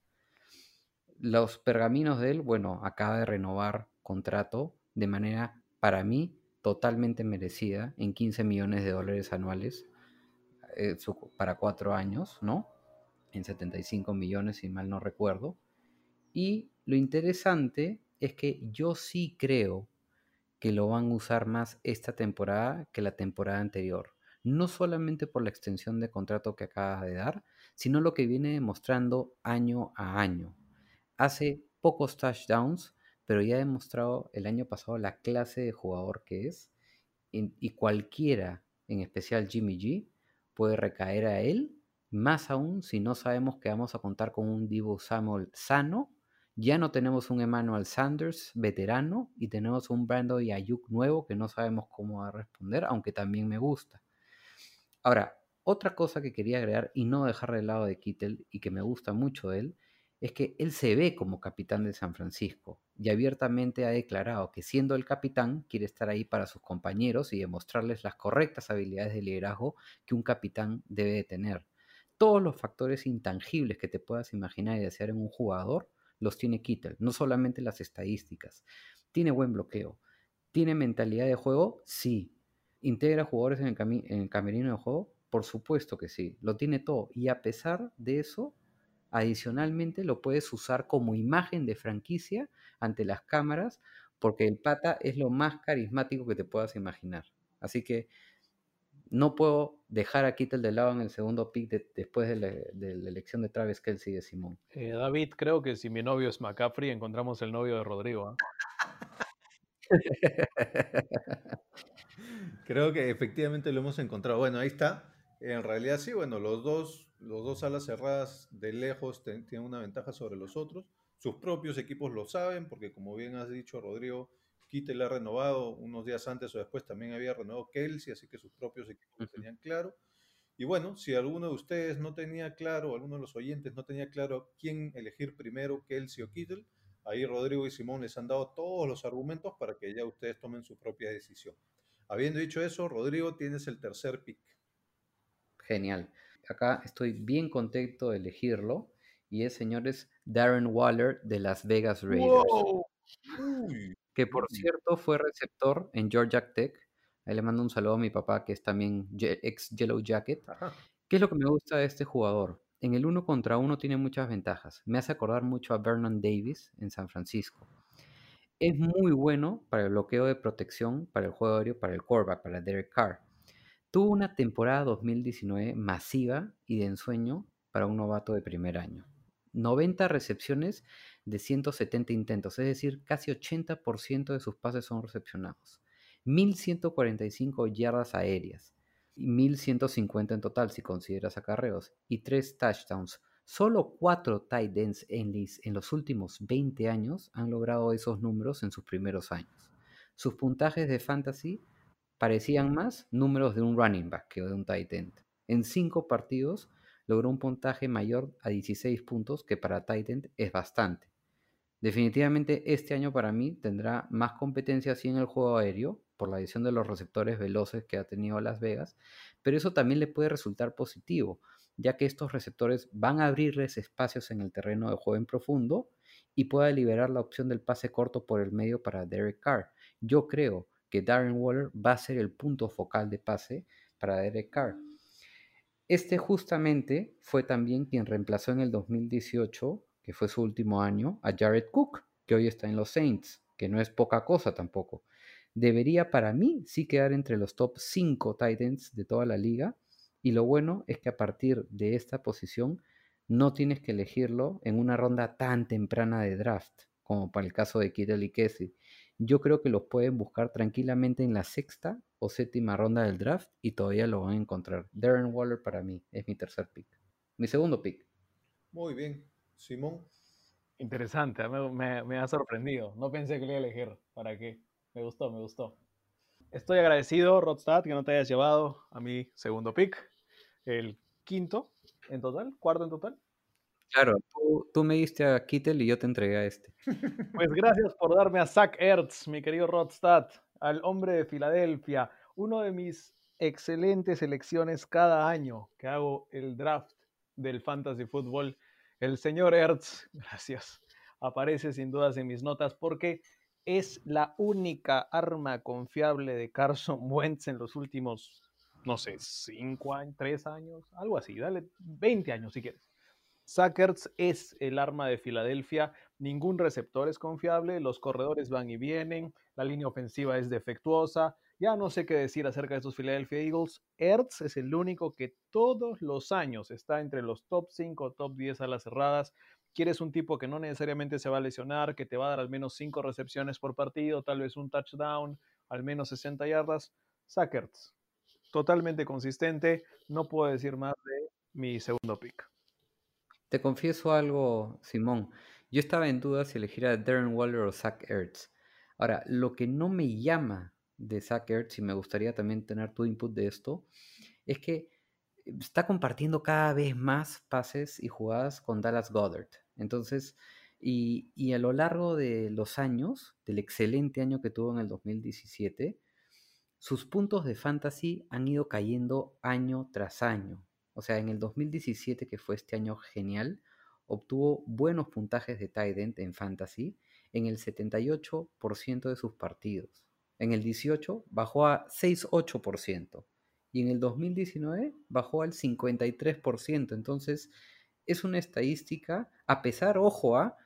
Los pergaminos de él, bueno, acaba de renovar contrato de manera, para mí, totalmente merecida en 15 millones de dólares anuales eh, para cuatro años, ¿no? En 75 millones, si mal no recuerdo. Y lo interesante es que yo sí creo que lo van a usar más esta temporada que la temporada anterior. No solamente por la extensión de contrato que acaba de dar, sino lo que viene demostrando año a año. Hace pocos touchdowns, pero ya ha demostrado el año pasado la clase de jugador que es. Y, y cualquiera, en especial Jimmy G, puede recaer a él, más aún si no sabemos que vamos a contar con un Divo Samuel sano ya no tenemos un Emmanuel Sanders veterano y tenemos un Brando y Ayuk nuevo que no sabemos cómo va a responder, aunque también me gusta. Ahora, otra cosa que quería agregar y no dejar de lado de Kittel y que me gusta mucho él es que él se ve como capitán de San Francisco y abiertamente ha declarado que siendo el capitán quiere estar ahí para sus compañeros y demostrarles las correctas habilidades de liderazgo que un capitán debe de tener. Todos los factores intangibles que te puedas imaginar y desear en un jugador los tiene Kittel, no solamente las estadísticas. Tiene buen bloqueo. ¿Tiene mentalidad de juego? Sí. ¿Integra jugadores en el, en el camerino de juego? Por supuesto que sí. Lo tiene todo. Y a pesar de eso, adicionalmente lo puedes usar como imagen de franquicia ante las cámaras, porque el pata es lo más carismático que te puedas imaginar. Así que no puedo dejar a Kittel de lado en el segundo pick de- después de la, de la elección de Travis Kelsey y de Simón. Eh, David, creo que si mi novio es McCaffrey, encontramos el novio de Rodrigo. ¿ah? Creo que efectivamente lo hemos encontrado. Bueno, ahí está. En realidad sí, bueno, los dos, los dos alas cerradas de lejos ten- tienen una ventaja sobre los otros. Sus propios equipos lo saben, porque como bien has dicho, Rodrigo, Kittel ha renovado unos días antes o después también había renovado Kelsey, así que sus propios equipos lo tenían claro. Y bueno, si alguno de ustedes no tenía claro, o alguno de los oyentes no tenía claro quién elegir primero, Kelsey o Kittel, ahí Rodrigo y Simón les han dado todos los argumentos para que ya ustedes tomen su propia decisión. Habiendo dicho eso, Rodrigo, tienes el tercer pick. Genial. Acá estoy bien contento de elegirlo. Y es, señores, Darren Waller de Las Vegas Raiders. Que por cierto fue receptor en Georgia Tech. Ahí le mando un saludo a mi papá, que es también ex Yellow Jacket. ajá. ¿Qué es lo que me gusta de este jugador? En el uno contra uno tiene muchas ventajas. Me hace acordar mucho a Vernon Davis en San Francisco. Es muy bueno para el bloqueo de protección, para el juego aéreo, para el quarterback, para Derek Carr. Tuvo una temporada 2019 masiva y de ensueño para un novato de primer año. 90 recepciones de 170 intentos, es decir, casi 80% de sus pases son recepcionados. 1145 yardas aéreas y 1150 en total si consideras acarreos y 3 touchdowns. Solo 4 tight ends en, en los últimos 20 años han logrado esos números en sus primeros años. Sus puntajes de fantasy parecían más números de un running back que de un tight end. En 5 partidos logró un puntaje mayor a 16 puntos, que para tight end es bastante. Definitivamente este año para mí tendrá más competencia así en el juego aéreo, por la adición de los receptores veloces que ha tenido Las Vegas, pero eso también le puede resultar positivo, ya que estos receptores van a abrirles espacios en el terreno de juego en profundo y pueda liberar la opción del pase corto por el medio para Derek Carr. Yo creo que Darren Waller va a ser el punto focal de pase para Derek Carr. Este justamente fue también quien reemplazó en el 2018, que fue su último año, a Jared Cook, que hoy está en los Saints, que no es poca cosa tampoco debería para mí sí quedar entre los top 5 Titans de toda la liga. Y lo bueno es que a partir de esta posición no tienes que elegirlo en una ronda tan temprana de draft, como para el caso de Kittle y Kessie. Yo creo que los pueden buscar tranquilamente en la sexta o séptima ronda del draft y todavía lo van a encontrar. Darren Waller para mí es mi tercer pick. Mi segundo pick. Muy bien. Simón. Interesante, me, me ha sorprendido. No pensé que le iba a elegir. ¿Para qué? Me gustó, me gustó. Estoy agradecido, Rodstad, que no te hayas llevado a mi segundo pick. El quinto en total, cuarto en total. Claro, tú, me diste a Kittel y yo te entregué a este. Pues gracias por darme a Zach Ertz, mi querido Rodstad, al hombre de Filadelfia, uno de mis excelentes elecciones cada año que hago el draft del fantasy fútbol. El señor Ertz, gracias, aparece sin dudas en mis notas porque es la única arma confiable de Carson Wentz en los últimos, no sé, 5 años, 3 años, algo así, dale 20 años si quieres. Sackers es el arma de Filadelfia, ningún receptor es confiable, los corredores van y vienen, la línea ofensiva es defectuosa, ya no sé qué decir acerca de estos Philadelphia Eagles. Ertz es el único que todos los años está entre los top 5, top 10 a las cerradas quieres un tipo que no necesariamente se va a lesionar, que te va a dar al menos 5 recepciones por partido, tal vez un touchdown, al menos 60 yardas, Sackerts. Totalmente consistente, no puedo decir más de mi segundo pick. Te confieso algo, Simón. Yo estaba en duda si elegir a Darren Waller o Zach Ertz. Ahora, lo que no me llama de Zach Ertz, y me gustaría también tener tu input de esto, es que está compartiendo cada vez más pases y jugadas con Dallas Goddard. Entonces, y, a lo largo de los años, del excelente año que tuvo en el 2017, sus puntos de fantasy han ido cayendo año tras año. O sea, en el 2017, que fue este año genial, obtuvo buenos puntajes de tight end en fantasy en el 78% de sus partidos. En el 18 bajó a 6,8% y en el 2019 bajó al 53%. Entonces, es una estadística, a pesar, ojo, a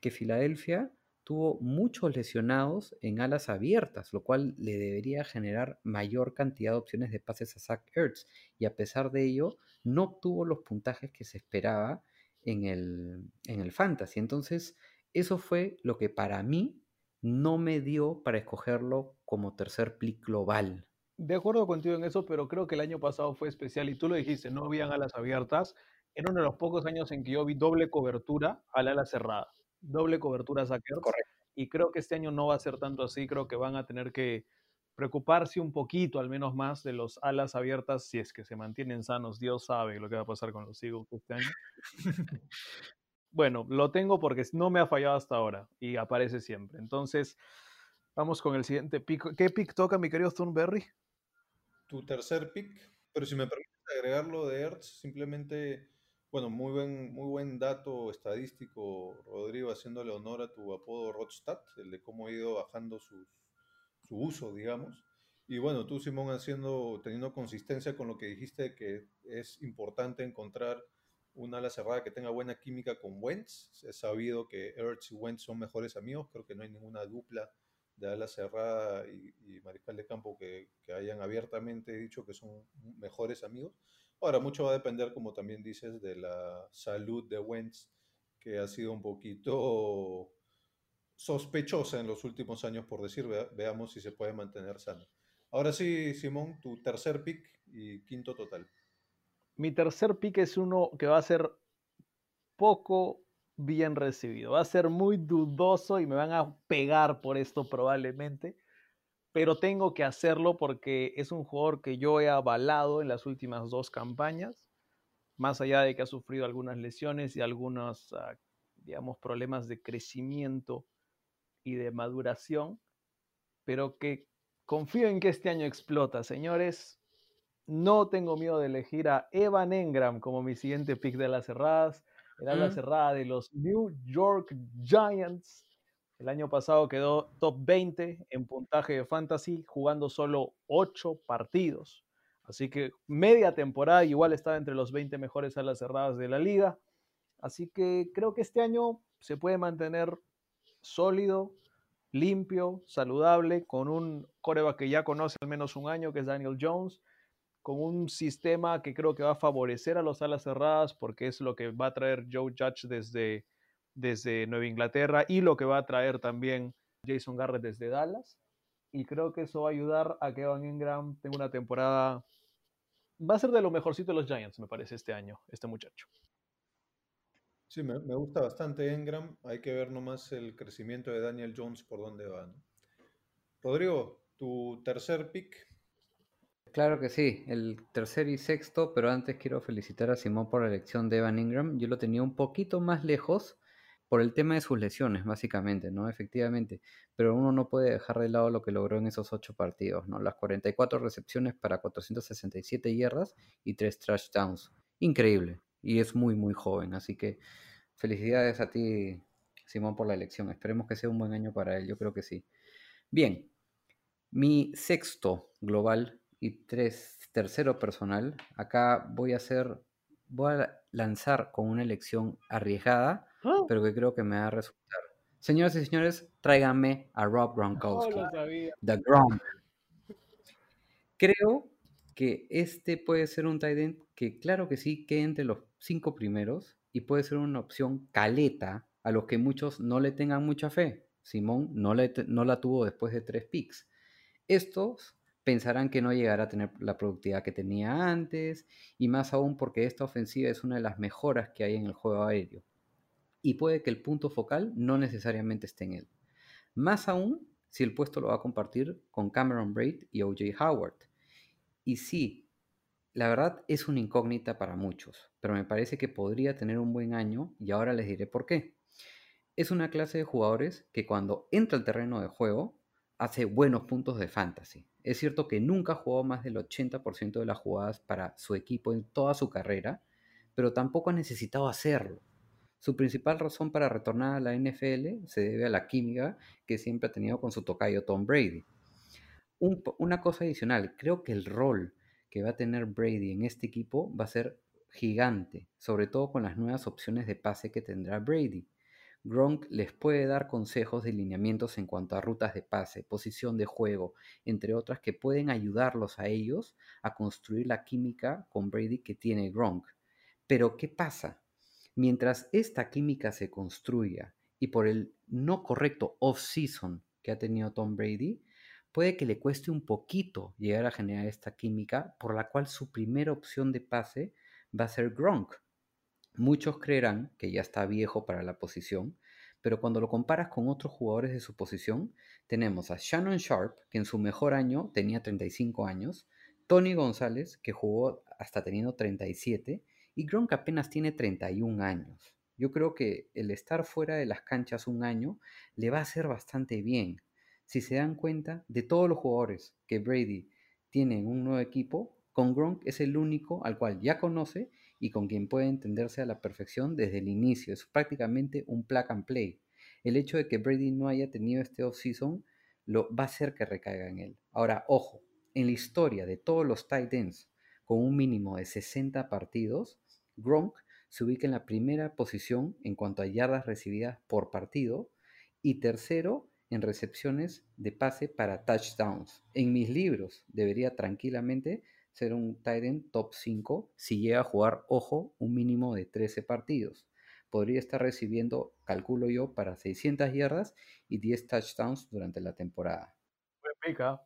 que Filadelfia tuvo muchos lesionados en alas abiertas, lo cual le debería generar mayor cantidad de opciones de pases a Zach Ertz. Y a pesar de ello, no obtuvo los puntajes que se esperaba en el, en el fantasy. Entonces, eso fue lo que para mí no me dio para escogerlo como tercer pick global. De acuerdo contigo en eso, pero creo que el año pasado fue especial y tú lo dijiste, no habían alas abiertas era uno de los pocos años en que yo vi doble cobertura al ala cerrada. Doble cobertura a Correcto. Y creo que este año no va a ser tanto así. Creo que van a tener que preocuparse un poquito, al menos más, de los alas abiertas, si es que se mantienen sanos. Dios sabe lo que va a pasar con los Eagles este año. bueno, lo tengo porque no me ha fallado hasta ahora y aparece siempre. Entonces, vamos con el siguiente pick. ¿Qué pick toca, mi querido Thornberry? Tu tercer pick, pero si me permites agregarlo de Ertz, simplemente bueno, muy buen, muy buen dato estadístico, Rodrigo, haciéndole honor a tu apodo Rodstad, el de cómo ha ido bajando su uso, digamos. Y bueno, tú, Simón, haciendo, teniendo consistencia con lo que dijiste, que es importante encontrar una ala cerrada que tenga buena química con Wentz. He sabido que Ertz y Wentz son mejores amigos, creo que no hay ninguna dupla de ala cerrada y, y mariscal de campo que, que hayan abiertamente dicho que son mejores amigos. Ahora, mucho va a depender, como también dices, de la salud de Wentz, que ha sido un poquito sospechosa en los últimos años, por decir, vea- veamos si se puede mantener sano. Ahora sí, Simón, tu tercer pick y quinto total. Mi tercer pick es uno que va a ser poco bien recibido. Va a ser muy dudoso y me van a pegar por esto probablemente. Pero tengo que hacerlo porque es un jugador que yo he avalado en las últimas dos campañas. Más allá de que ha sufrido algunas lesiones y algunos, ah, digamos, problemas de crecimiento y de maduración. Pero que confío en que este año explota, señores. No tengo miedo de elegir a Evan Engram como mi siguiente pick de las cerradas. Era la cerrada de los New York Giants. El año pasado quedó top 20 en puntaje de fantasy, jugando solo 8 partidos. Así que media temporada igual estaba entre los 20 mejores alas cerradas de la liga. Así que creo que este año se puede mantener sólido, limpio, saludable, con un coreback que ya conoce al menos un año, que es Daniel Jones, con un sistema que creo que va a favorecer a los alas cerradas, porque es lo que va a traer Joe Judge desde, desde Nueva Inglaterra y lo que va a traer también Jason Garrett desde Dallas. Y creo que eso va a ayudar a que Evan Ingram tenga una temporada. Va a ser de lo mejorcito de los Giants, me parece, este año, este muchacho. Sí, me, me gusta bastante Engram. Hay que ver nomás el crecimiento de Daniel Jones por dónde va. ¿no? Rodrigo, tu tercer pick. Claro que sí, el tercer y sexto, pero antes quiero felicitar a Simón por la elección de Evan Ingram. Yo lo tenía un poquito más lejos por el tema de sus lesiones, básicamente, ¿no? Efectivamente, pero uno no puede dejar de lado lo que logró en esos ocho partidos, ¿no? Las 44 recepciones para 467 yardas y tres touchdowns. Increíble, y es muy, muy joven, así que felicidades a ti, Simón, por la elección. Esperemos que sea un buen año para él, yo creo que sí. Bien, mi sexto global y tres, tercero personal. Acá voy a hacer, voy a lanzar con una elección arriesgada, pero que creo que me va a resultar. Señoras y señores, tráiganme a Rob Gronkowski. sabía. The Gronk. Creo que este puede ser un tight end que claro que sí quede entre los cinco primeros y puede ser una opción caleta a los que muchos no le tengan mucha fe. Simón no, le, no la tuvo después de tres picks. Estos pensarán que no llegará a tener la productividad que tenía antes y más aún porque esta ofensiva es una de las mejoras que hay en el juego aéreo. Y puede que el punto focal no necesariamente esté en él. Más aún si el puesto lo va a compartir con Cameron Braid y OJ Howard. Y sí, la verdad es una incógnita para muchos, pero me parece que podría tener un buen año y ahora les diré por qué. Es una clase de jugadores que cuando entra al terreno de juego hace buenos puntos de fantasy. Es cierto que nunca jugó más del 80% de las jugadas para su equipo en toda su carrera, pero tampoco ha necesitado hacerlo. Su principal razón para retornar a la NFL se debe a la química que siempre ha tenido con su tocayo Tom Brady. Un, una cosa adicional, creo que el rol que va a tener Brady en este equipo va a ser gigante, sobre todo con las nuevas opciones de pase que tendrá Brady. Gronk les puede dar consejos de lineamientos en cuanto a rutas de pase, posición de juego, entre otras que pueden ayudarlos a ellos a construir la química con Brady que tiene Gronk. Pero ¿qué pasa? Mientras esta química se construya y por el no correcto off-season que ha tenido Tom Brady, puede que le cueste un poquito llegar a generar esta química por la cual su primera opción de pase va a ser Gronk. Muchos creerán que ya está viejo para la posición, pero cuando lo comparas con otros jugadores de su posición, tenemos a Shannon Sharp, que en su mejor año tenía 35 años, Tony González, que jugó hasta teniendo 37, y Gronk apenas tiene 31 años. Yo creo que el estar fuera de las canchas un año le va a hacer bastante bien. Si se dan cuenta, de todos los jugadores que Brady tiene en un nuevo equipo, con Gronk es el único al cual ya conoce y con quien puede entenderse a la perfección desde el inicio. Es prácticamente un plug and play. El hecho de que Brady no haya tenido este offseason lo va a hacer que recaiga en él. Ahora, ojo, en la historia de todos los tight ends con un mínimo de 60 partidos, Gronk se ubica en la primera posición en cuanto a yardas recibidas por partido y tercero en recepciones de pase para touchdowns. En mis libros debería tranquilamente ser un tight end top 5 si llega a jugar, ojo, un mínimo de 13 partidos. Podría estar recibiendo, calculo yo, para 600 yardas y 10 touchdowns durante la temporada. ¿ah?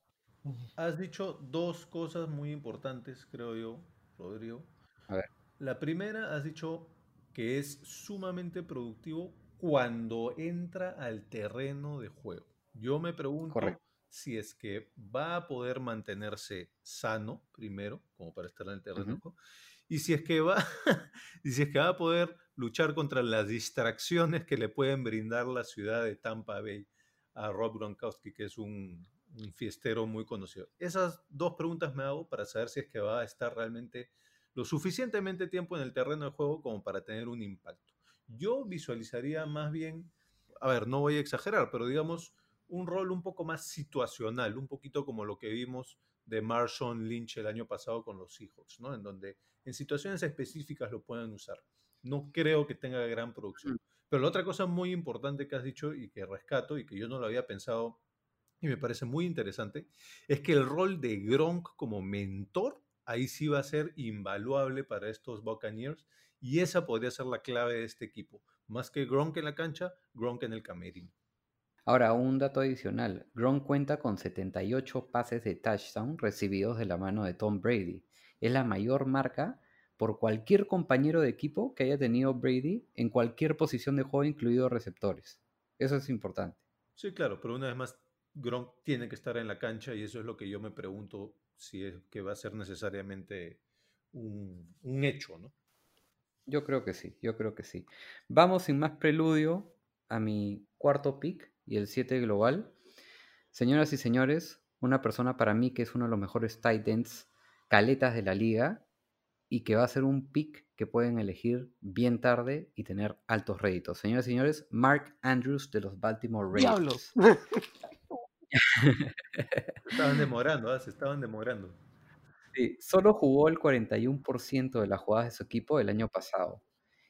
Has dicho dos cosas muy importantes, creo yo, Rodrigo. A ver. La primera, has dicho que es sumamente productivo cuando entra al terreno de juego. Yo me pregunto Correcto. si es que va a poder mantenerse sano primero, como para estar en el terreno de Ujú. juego, y si es que va, y si es que va a poder luchar contra las distracciones que le pueden brindar la ciudad de Tampa Bay a Rob Gronkowski, que es un, un fiestero muy conocido. Esas dos preguntas me hago para saber si es que va a estar realmente lo suficientemente tiempo en el terreno de juego como para tener un impacto. Yo visualizaría más bien, a ver, no voy a exagerar, pero digamos un rol un poco más situacional, un poquito como lo que vimos de Marshawn Lynch el año pasado con los Seahawks, ¿no? En donde en situaciones específicas lo pueden usar. No creo que tenga gran producción. Pero la otra cosa muy importante que has dicho y que rescato y que yo no lo había pensado y me parece muy interesante, es que el rol de Gronk como mentor ahí sí va a ser invaluable para estos Buccaneers y esa podría ser la clave de este equipo. Más que Gronk en la cancha, Gronk en el camerino. Ahora, un dato adicional. Gronk cuenta con 78 pases de touchdown recibidos de la mano de Tom Brady. Es la mayor marca por cualquier compañero de equipo que haya tenido Brady en cualquier posición de juego, incluidos receptores. Eso es importante. Sí, claro, pero una vez más, Gronk tiene que estar en la cancha y eso es lo que yo me pregunto si es que va a ser necesariamente un, un hecho, ¿no? Yo creo que sí, yo creo que sí. Vamos sin más preludio a mi cuarto pick y el 7 global. Señoras y señores, una persona para mí que es uno de los mejores tight ends caletas de la liga y que va a ser un pick que pueden elegir bien tarde y tener altos réditos. Señoras y señores, Mark Andrews de los Baltimore Ravens. Estaban demorando, ¿ah? se estaban demorando. Sí, solo jugó el 41% de las jugadas de su equipo el año pasado.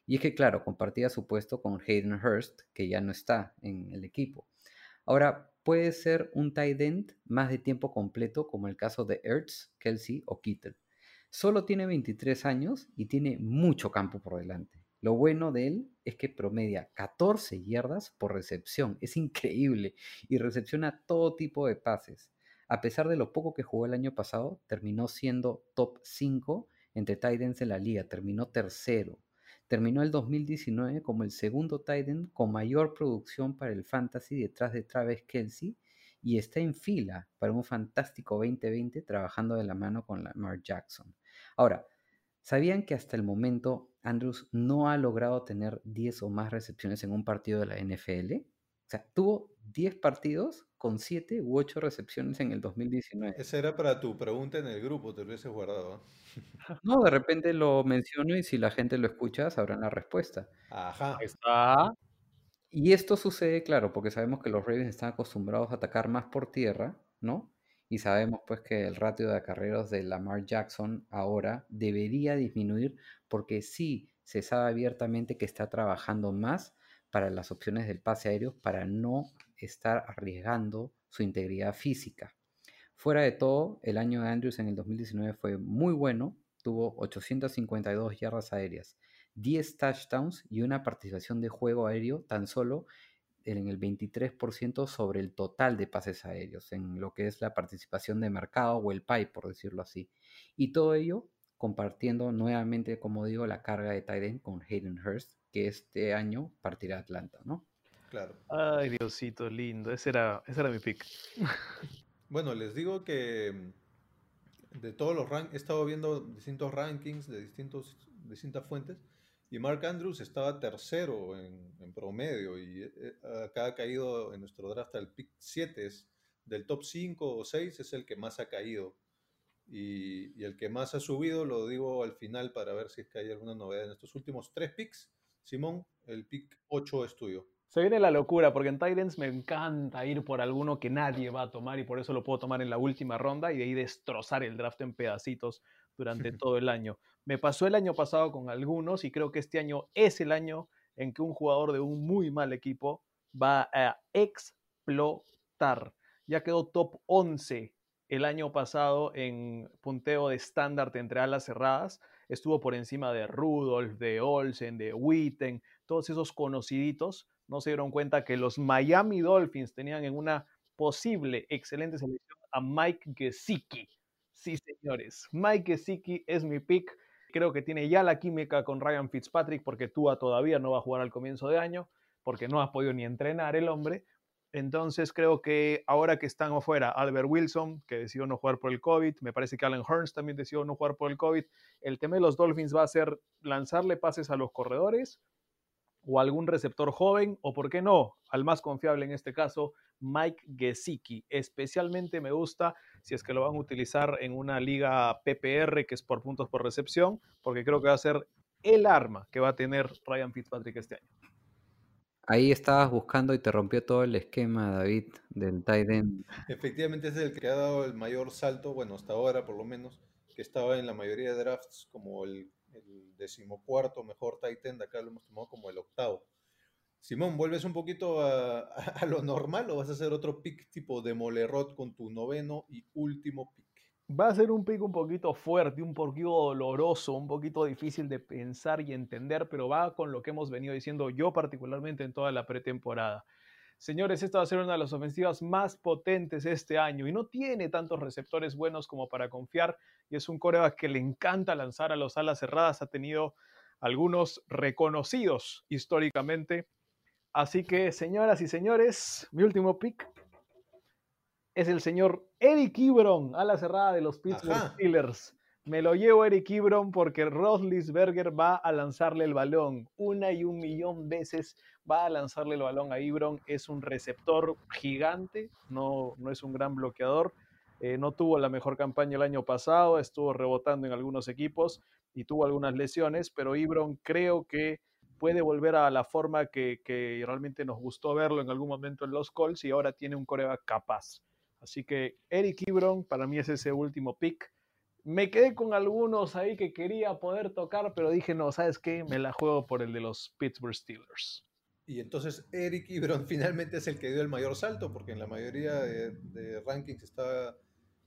Y es que, claro, compartía su puesto con Hayden Hurst, que ya no está en el equipo. Ahora, puede ser un tight end más de tiempo completo, como el caso de Ertz, Kelsey o Kittle. Solo tiene 23 años y tiene mucho campo por delante. Lo bueno de él es que promedia 14 yardas por recepción. Es increíble y recepciona todo tipo de pases. A pesar de lo poco que jugó el año pasado, terminó siendo top 5 entre tight ends en la liga. Terminó tercero. Terminó el 2019 como el segundo tight end con mayor producción para el fantasy detrás de Travis Kelsey y está en fila para un fantástico 2020 trabajando de la mano con Lamar Jackson. Ahora, ¿sabían que hasta el momento Andrews no ha logrado tener 10 o más recepciones en un partido de la NFL? O sea, tuvo 10 partidos con 7 u 8 recepciones en el 2019. Esa era para tu pregunta en el grupo, te lo hubieses guardado. No, de repente lo menciono y si la gente lo escucha sabrán la respuesta. Ajá. Está. Y esto sucede, claro, porque sabemos que los Ravens están acostumbrados a atacar más por tierra, ¿no? Y sabemos pues que el ratio de acarreos de Lamar Jackson ahora debería disminuir porque sí se sabe abiertamente que está trabajando más para las opciones del pase aéreo para no estar arriesgando su integridad física. Fuera de todo, el año de Andrews en el 2019 fue muy bueno, tuvo 852 yardas aéreas, 10 touchdowns y una participación de juego aéreo tan solo en el 23% sobre el total de pases aéreos, en lo que es la participación de mercado o el PIE, por decirlo así. Y todo ello compartiendo nuevamente, como digo, la carga de Tyden con Hayden Hurst, que este año partirá a Atlanta, ¿no? Claro. Ay, Diosito lindo. Ese era, ese era mi pick. Bueno, les digo que mm, de todos los rankings, he estado viendo distintos rankings de distintos, distintas fuentes y Mark Andrews estaba tercero en, en promedio y eh, acá ha caído en nuestro draft al pick 7, es del top 5 o 6 es el que más ha caído y, y el que más ha subido lo digo al final para ver si es que hay alguna novedad en estos últimos tres picks. Simón, el pick 8 es tuyo. Se viene la locura, porque en Titans me encanta ir por alguno que nadie va a tomar y por eso lo puedo tomar en la última ronda y de ahí destrozar el draft en pedacitos durante todo el año. Me pasó el año pasado con algunos y creo que este año es el año en que un jugador de un muy mal equipo va a explotar. Ya quedó top 11 el año pasado en punteo de estándar entre alas cerradas. Estuvo por encima de Rudolph, de Olsen, de Witten, todos esos conociditos. No se dieron cuenta que los Miami Dolphins tenían en una posible excelente selección a Mike Gesicki. Sí, señores, Mike Gesicki es mi pick. Creo que tiene ya la química con Ryan Fitzpatrick porque Tua todavía no va a jugar al comienzo de año, porque no ha podido ni entrenar el hombre. Entonces creo que ahora que están afuera Albert Wilson, que decidió no jugar por el COVID, me parece que Allen Hearns también decidió no jugar por el COVID, el tema de los Dolphins va a ser lanzarle pases a los corredores o algún receptor joven, o por qué no, al más confiable en este caso, Mike Gesicki. Especialmente me gusta si es que lo van a utilizar en una liga PPR, que es por puntos por recepción, porque creo que va a ser el arma que va a tener Ryan Fitzpatrick este año. Ahí estabas buscando y te rompió todo el esquema, David, del tight end. Efectivamente es el que ha dado el mayor salto, bueno, hasta ahora por lo menos, que estaba en la mayoría de drafts como el, el decimocuarto mejor tight end, acá lo hemos tomado como el octavo. Simón, ¿vuelves un poquito a, a lo normal o vas a hacer otro pick tipo de Molerot con tu noveno y último pick? Va a ser un pick un poquito fuerte, un poquito doloroso, un poquito difícil de pensar y entender, pero va con lo que hemos venido diciendo yo particularmente en toda la pretemporada. Señores, esta va a ser una de las ofensivas más potentes este año y no tiene tantos receptores buenos como para confiar y es un coreback que le encanta lanzar a los alas cerradas, ha tenido algunos reconocidos históricamente. Así que, señoras y señores, mi último pick es el señor Eric Ibron a la cerrada de los Pittsburgh. Steelers. Me lo llevo Eric Ibron porque Roethlisberger va a lanzarle el balón una y un millón veces. Va a lanzarle el balón a Ibron. Es un receptor gigante, no, no es un gran bloqueador. Eh, no tuvo la mejor campaña el año pasado, estuvo rebotando en algunos equipos y tuvo algunas lesiones, pero Ibron creo que puede volver a la forma que, que realmente nos gustó verlo en algún momento en los Colts y ahora tiene un coreback capaz. Así que Eric Ibron para mí es ese último pick. Me quedé con algunos ahí que quería poder tocar, pero dije, no, ¿sabes qué? Me la juego por el de los Pittsburgh Steelers. Y entonces Eric Ibron finalmente es el que dio el mayor salto, porque en la mayoría de, de rankings está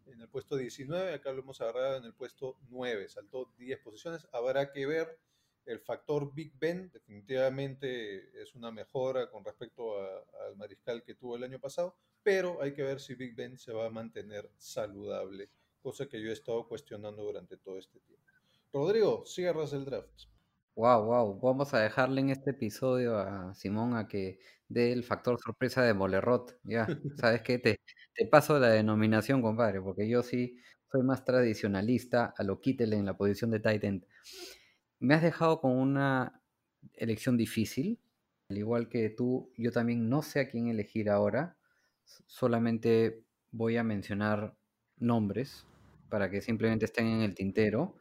en el puesto 19, acá lo hemos agarrado en el puesto 9, saltó 10 posiciones. Habrá que ver el factor Big Ben, definitivamente es una mejora con respecto al mariscal que tuvo el año pasado, pero hay que ver si Big Ben se va a mantener saludable, cosa que yo he estado cuestionando durante todo este tiempo. Rodrigo, cierras el draft. Wow, wow. Vamos a dejarle en este episodio a Simón a que dé el factor sorpresa de Molerot. Ya, ¿sabes qué? Te, te paso la denominación, compadre, porque yo sí soy más tradicionalista a lo quítele en la posición de tight end. Me has dejado con una elección difícil. Al igual que tú, yo también no sé a quién elegir ahora. Solamente voy a mencionar nombres para que simplemente estén en el tintero.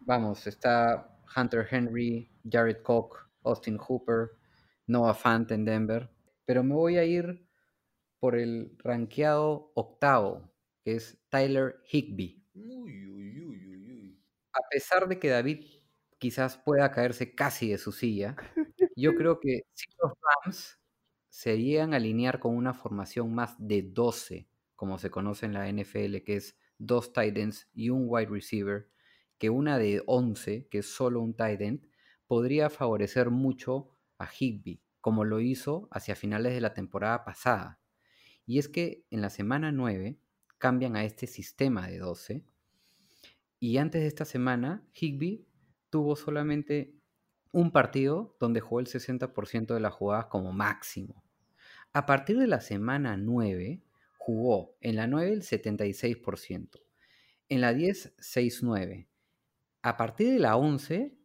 Vamos, está Hunter Henry, Jared Koch, Austin Hooper, Noah Fant en Denver. Pero me voy a ir por el rankeado octavo, que es Tyler Higby. Uy, uy, uy, uy, uy. A pesar de que David quizás pueda caerse casi de su silla, yo creo que si los Rams se llegan a alinear con una formación más de 12, como se conoce en la NFL, que es dos tight ends y un wide receiver, que una de 11, que es solo un tight end, podría favorecer mucho a Higby, como lo hizo hacia finales de la temporada pasada. Y es que en la semana 9 cambian a este sistema de 12 y antes de esta semana, Higby tuvo solamente un partido donde jugó el 60% de las jugadas como máximo. A partir de la semana 9, jugó en la 9 el 76%, en la 10 6-9. A partir de la 11,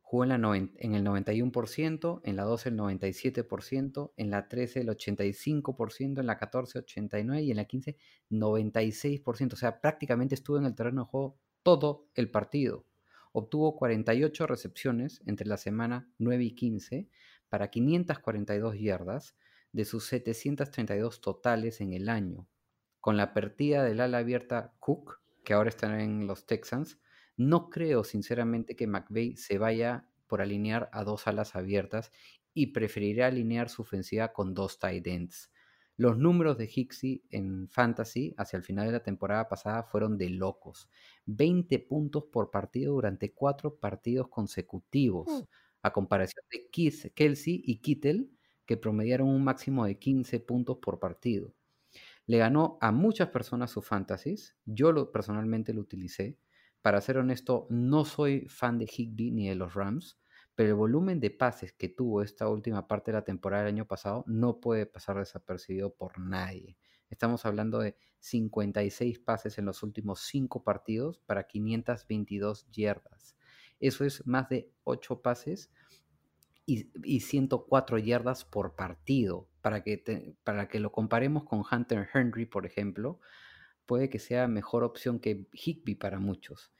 jugó en, la en el 91%, en la 12 el 97%, en la 13 el 85%, en la 14 89% y en la 15 96%. O sea, prácticamente estuvo en el terreno de juego todo el partido. Obtuvo 48 recepciones entre la semana 9 y 15 para 542 yardas de sus 732 totales en el año. Con la partida del ala abierta Cook, que ahora está en los Texans, no creo sinceramente que McVay se vaya por alinear a dos alas abiertas y preferirá alinear su ofensiva con dos tight ends. Los números de Hixie en Fantasy hacia el final de la temporada pasada fueron de locos. 20 puntos por partido durante cuatro partidos consecutivos, Mm. a comparación de Keith, Kelsey y Kittel, que promediaron un máximo de 15 puntos por partido. Le ganó a muchas personas sus fantasies. Yo lo, personalmente lo utilicé. Para ser honesto, no soy fan de Higby ni de los Rams, pero el volumen de pases que tuvo esta última parte de la temporada del año pasado no puede pasar desapercibido por nadie. Estamos hablando de 56 pases en los últimos 5 partidos para 522 yardas. Eso es más de 8 pases y, y 104 yardas por partido. Para que, para que lo comparemos con Hunter Henry, por ejemplo, puede que sea mejor opción que Higby para muchos.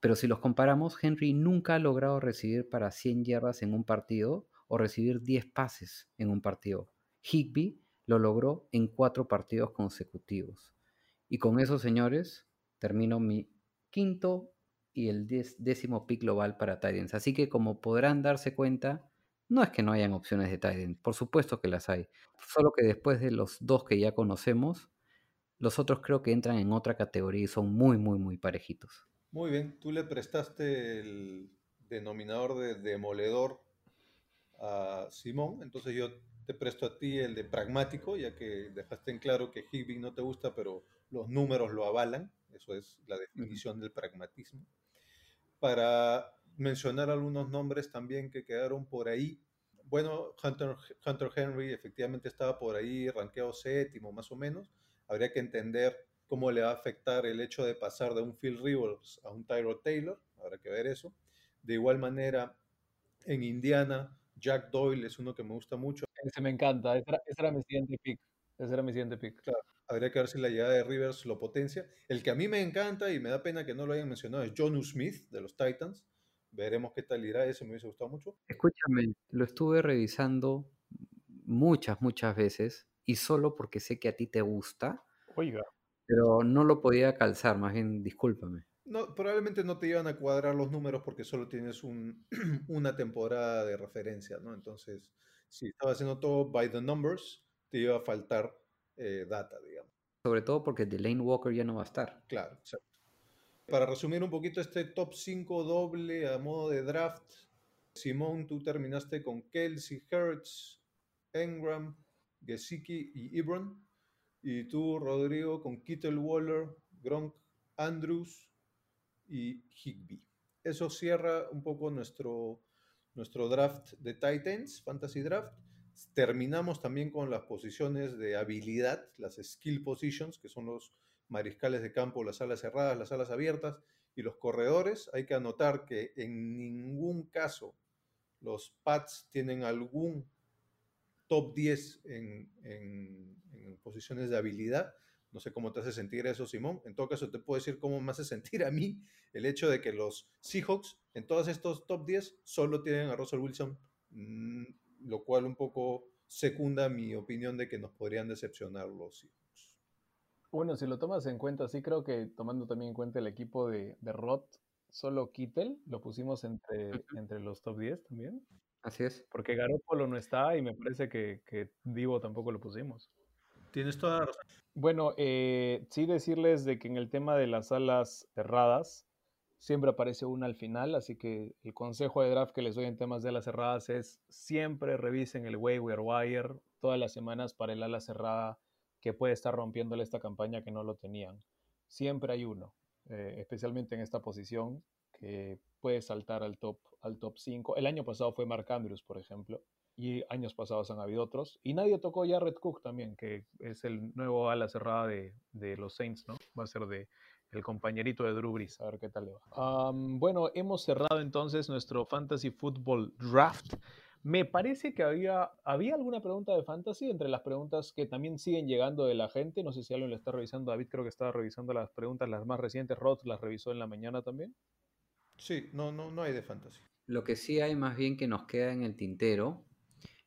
Pero si los comparamos, Henry nunca ha logrado recibir para 100 yardas en un partido o recibir 10 pases en un partido. Higby lo logró en 4 partidos consecutivos. Y con eso, señores, termino mi quinto y el décimo pick global para Titans. Así que como podrán darse cuenta, no es que no hayan opciones de Titans, por supuesto que las hay. Solo que después de los dos que ya conocemos, los otros creo que entran en otra categoría y son muy, muy, muy parejitos. Muy bien, tú le prestaste el denominador de demoledor a Simón, entonces yo te presto a ti el de pragmático, ya que dejaste en claro que Higby no te gusta, pero los números lo avalan, eso es la definición del pragmatismo. Para mencionar algunos nombres también que quedaron por ahí. Bueno, Hunter, Hunter Henry efectivamente estaba por ahí, rankeado séptimo más o menos. Habría que entender cómo le va a afectar el hecho de pasar de un Phil Rivers a un Tyrod Taylor, habrá que ver eso. De igual manera, en Indiana, Jack Doyle es uno que me gusta mucho. Ese me encanta. Ese era, ese era mi siguiente pick. Ese era mi siguiente pick. Habría que ver si la llegada de Rivers lo potencia. El que a mí me encanta y me da pena que no lo hayan mencionado es Jonu Smith de los Titans. Veremos qué tal irá, ese me hubiese gustado mucho. Escúchame, lo estuve revisando muchas, muchas veces y solo porque sé que a ti te gusta, Oiga. pero no lo podía calzar, más bien discúlpame. No, probablemente no te iban a cuadrar los números porque solo tienes un, una temporada de referencia, ¿no? Entonces, si estabas haciendo todo by the numbers, te iba a faltar eh, data, digamos. Sobre todo porque Delane Walker ya no va a estar. Claro, exacto. Para resumir un poquito este top 5 doble a modo de draft, Simón, tú terminaste con Kelsey, Hertz, Engram, Gesicki y Ebron. Y tú, Rodrigo, con Kittle Waller, Gronk, Andrews y Higby. Eso cierra un poco nuestro, nuestro draft de Titans, Fantasy Draft. Terminamos también con las posiciones de habilidad, las skill positions, que son los mariscales de campo, las alas cerradas, las alas abiertas y los corredores. Hay que anotar que en ningún caso los Pats tienen algún top 10 en, en- en posiciones de habilidad. No sé cómo te hace sentir eso, Simón. En todo caso, te puedo decir cómo me hace sentir a mí el hecho de que los Seahawks en todos estos top 10 solo tienen a Russell Wilson, mm, lo cual un poco secunda mi opinión de que nos podrían decepcionar los Seahawks. Bueno, si lo tomas en cuenta, sí creo que tomando también en cuenta el equipo de, de Roth, solo Kittel lo pusimos entre, entre los top 10 también. Así es. Porque Garoppolo no está y me parece que, que Divo tampoco lo pusimos. Tienes toda la razón. Bueno, eh, sí decirles de que en el tema de las alas cerradas siempre aparece una al final, así que el consejo de draft que les doy en temas de alas cerradas es siempre revisen el waiver wire todas las semanas para el ala cerrada que puede estar rompiéndole esta campaña que no lo tenían. Siempre hay uno, eh, especialmente en esta posición que puede saltar al top al top 5. El año pasado fue Mark Andrews, por ejemplo, y años pasados han habido otros. Y nadie tocó ya Red Cook también, que es el nuevo ala cerrada de, de los Saints, ¿no? Va a ser de el compañerito de Drew Brees, a ver qué tal le va. Bueno, hemos cerrado entonces nuestro Fantasy Football Draft. Me parece que había, había alguna pregunta de fantasy entre las preguntas que también siguen llegando de la gente. No sé si alguien lo está revisando. David creo que estaba revisando las preguntas, las más recientes. Rod las revisó en la mañana también. Sí, no, no, no hay de fantasy. Lo que sí hay más bien que nos queda en el tintero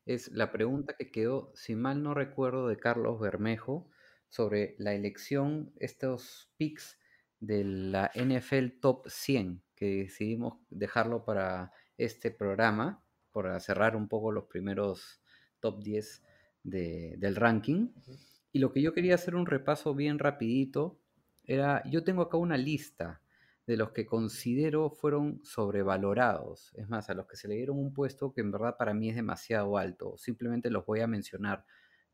es la pregunta que quedó, si mal no recuerdo, de Carlos Bermejo sobre la elección, estos picks de la NFL Top 100, que decidimos dejarlo para este programa, para cerrar un poco los primeros top 10 de- del ranking. Y lo que yo quería hacer un repaso bien rapidito era, yo tengo acá una lista de los que considero fueron sobrevalorados. Es más, a los que se le dieron un puesto que en verdad para mí es demasiado alto. Simplemente los voy a mencionar.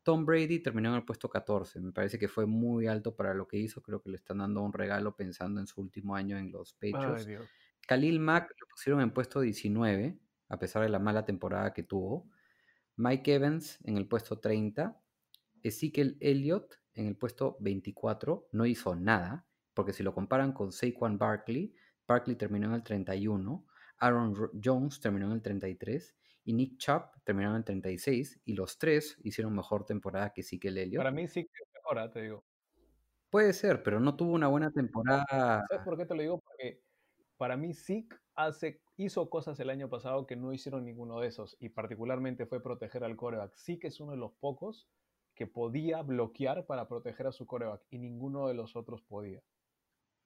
Tom Brady terminó en el puesto 14. Me parece que fue muy alto para lo que hizo. Creo que le están dando un regalo pensando en su último año en los Patriots. Ay. Khalil Mack lo pusieron en puesto 19, a pesar de la mala temporada que tuvo. Mike Evans en el puesto 30. Ezekiel Elliott en el puesto 24. No hizo nada, porque si lo comparan con Saquon Barkley, Barkley terminó en el 31. Aaron Ro- Jones terminó en el 33. Y Nick Chubb terminó en el 36. Y los tres hicieron mejor temporada que Ezekiel Elliott. Para mí sí que es mejor, te digo. Puede ser, pero no tuvo una buena temporada. ¿Sabes por qué te lo digo? Porque para mí Zeke hace, hizo cosas el año pasado que no hicieron ninguno de esos y particularmente fue proteger al coreback. Zeke es uno de los pocos que podía bloquear para proteger a su coreback y ninguno de los otros podía.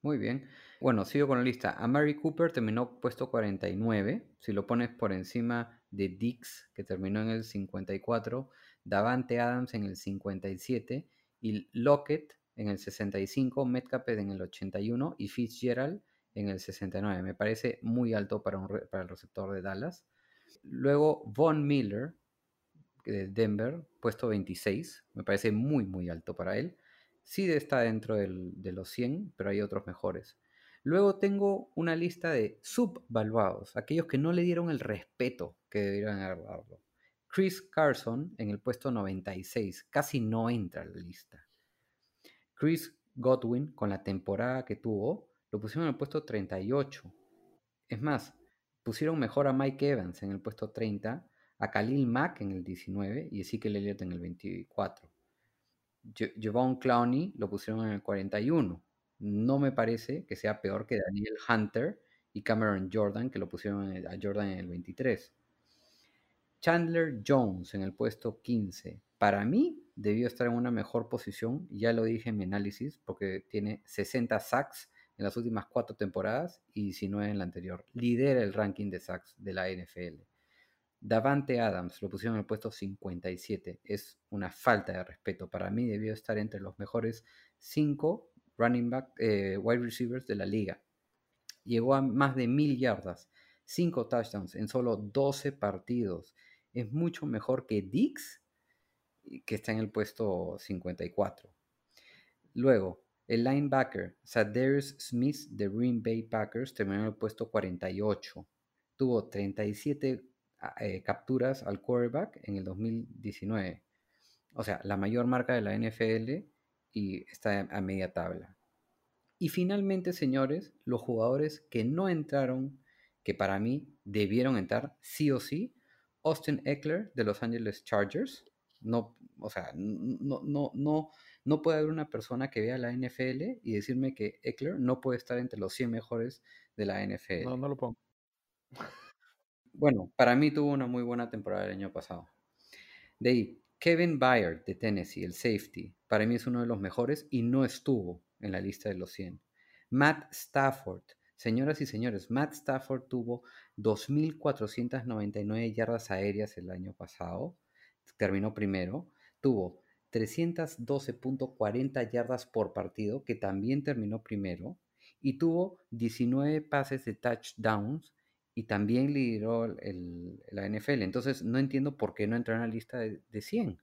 Muy bien. Bueno, sigo con la lista. Amari Cooper terminó puesto 49. Si lo pones por encima de Dix, que terminó en el 54, Davante Adams en el 57 y Lockett en el 65, Metcalf en el 81 y Fitzgerald en el 69. Me parece muy alto para, para el receptor de Dallas. Luego Von Miller de Denver, puesto 26. Me parece muy, muy alto para él. Sí está dentro del- de los 100, pero hay otros mejores. Luego tengo una lista de subvaluados, aquellos que no le dieron el respeto que deberían haber. Chris Carson en el puesto 96, casi no entra a la lista. Chris Godwin, con la temporada que tuvo, lo pusieron en el puesto 38. Es más, pusieron mejor a Mike Evans en el puesto 30, a Khalil Mack en el 19 y Ezekiel Elliott en el 24. Je- Javon Clowney lo pusieron en el 41. No me parece que sea peor que Daniel Hunter y Cameron Jordan, que lo pusieron a Jordan en el 23. Chandler Jones en el puesto 15. Para mí debió estar en una mejor posición, ya lo dije en mi análisis, porque tiene 60 sacks en las últimas cuatro temporadas y 19 en la anterior. Lidera el ranking de sacks de la NFL. Davante Adams lo pusieron en el puesto 57. Es una falta de respeto. Para mí debió estar entre los mejores 5 running back, eh, wide receivers de la liga. Llegó a más de mil yardas, 5 touchdowns en solo 12 partidos. Es mucho mejor que Dix, que está en el puesto 54. Luego, el linebacker Sadarius Smith de Green Bay Packers terminó en el puesto 48. Tuvo 37 ah, eh, capturas al quarterback en el 2019. O sea, la mayor marca de la NFL y está a media tabla. Y finalmente, señores, los jugadores que no entraron, que para mí debieron entrar sí o sí, Austin Eckler de Los Angeles Chargers. No, o sea, no, no, no, no puede haber una persona que vea la NFL y decirme que Eckler no puede estar entre los 100 mejores de la NFL. No, no lo pongo. Bueno, para mí tuvo una muy buena temporada el año pasado. De ahí, Kevin Byard de Tennessee, el safety, para mí es uno de los mejores y no estuvo en la lista de los 100. Matt Stafford, señoras y señores, Matt Stafford tuvo 2.499 yardas aéreas el año pasado, terminó primero, tuvo 312.40 yardas por partido, que también terminó primero, y tuvo 19 pases de touchdowns y también lideró el- la NFL. Entonces no entiendo por qué no entró en la lista de, de 100.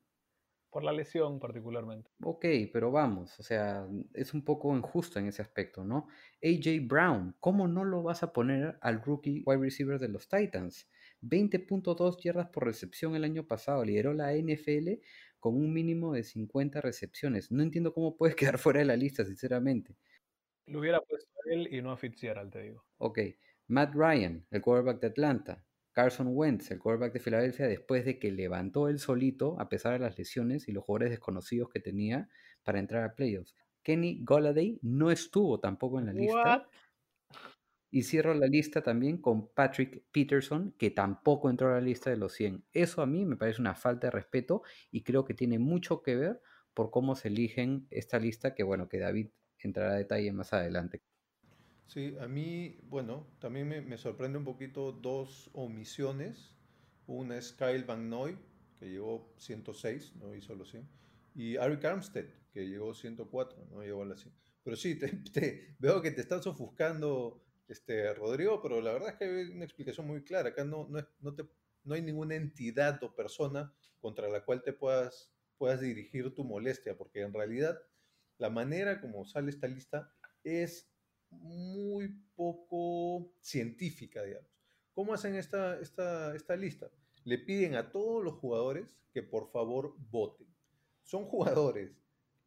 Por la lesión particularmente. Ok, pero vamos, o sea, es un poco injusto en ese aspecto, ¿no? AJ Brown, ¿cómo no lo vas a poner al rookie wide receiver de los Titans? 20.2 yardas por recepción el año pasado, lideró la NFL con un mínimo de 50 recepciones. No entiendo cómo puedes quedar fuera de la lista, sinceramente. Lo hubiera puesto a él y no a Fitzgerald, te digo. Ok, Matt Ryan, el quarterback de Atlanta. Carson Wentz, el quarterback de Filadelfia, después de que levantó él solito, a pesar de las lesiones y los jugadores desconocidos que tenía para entrar a playoffs. Kenny Golladay no estuvo tampoco en la lista. Y cierro la lista también con Patrick Peterson, que tampoco entró a la lista de los 100. Eso a mí me parece una falta de respeto y creo que tiene mucho que ver por cómo se eligen esta lista, que bueno, que David entrará a detalle más adelante. Sí, a mí, bueno, también me, me sorprende un poquito dos omisiones. Una es Kyle Van Noy, que llegó 106, no hizo los 100. Y Eric Armstead, que llegó 104, no llegó a las 100. Pero sí, te, veo que te estás ofuscando, este, Rodrigo, pero la verdad es que hay una explicación muy clara. Acá no, no, no, te, no hay ninguna entidad o persona contra la cual te puedas, puedas dirigir tu molestia, porque en realidad la manera como sale esta lista es muy poco científica, digamos. ¿Cómo hacen esta, esta, esta lista? Le piden a todos los jugadores que por favor voten. Son jugadores,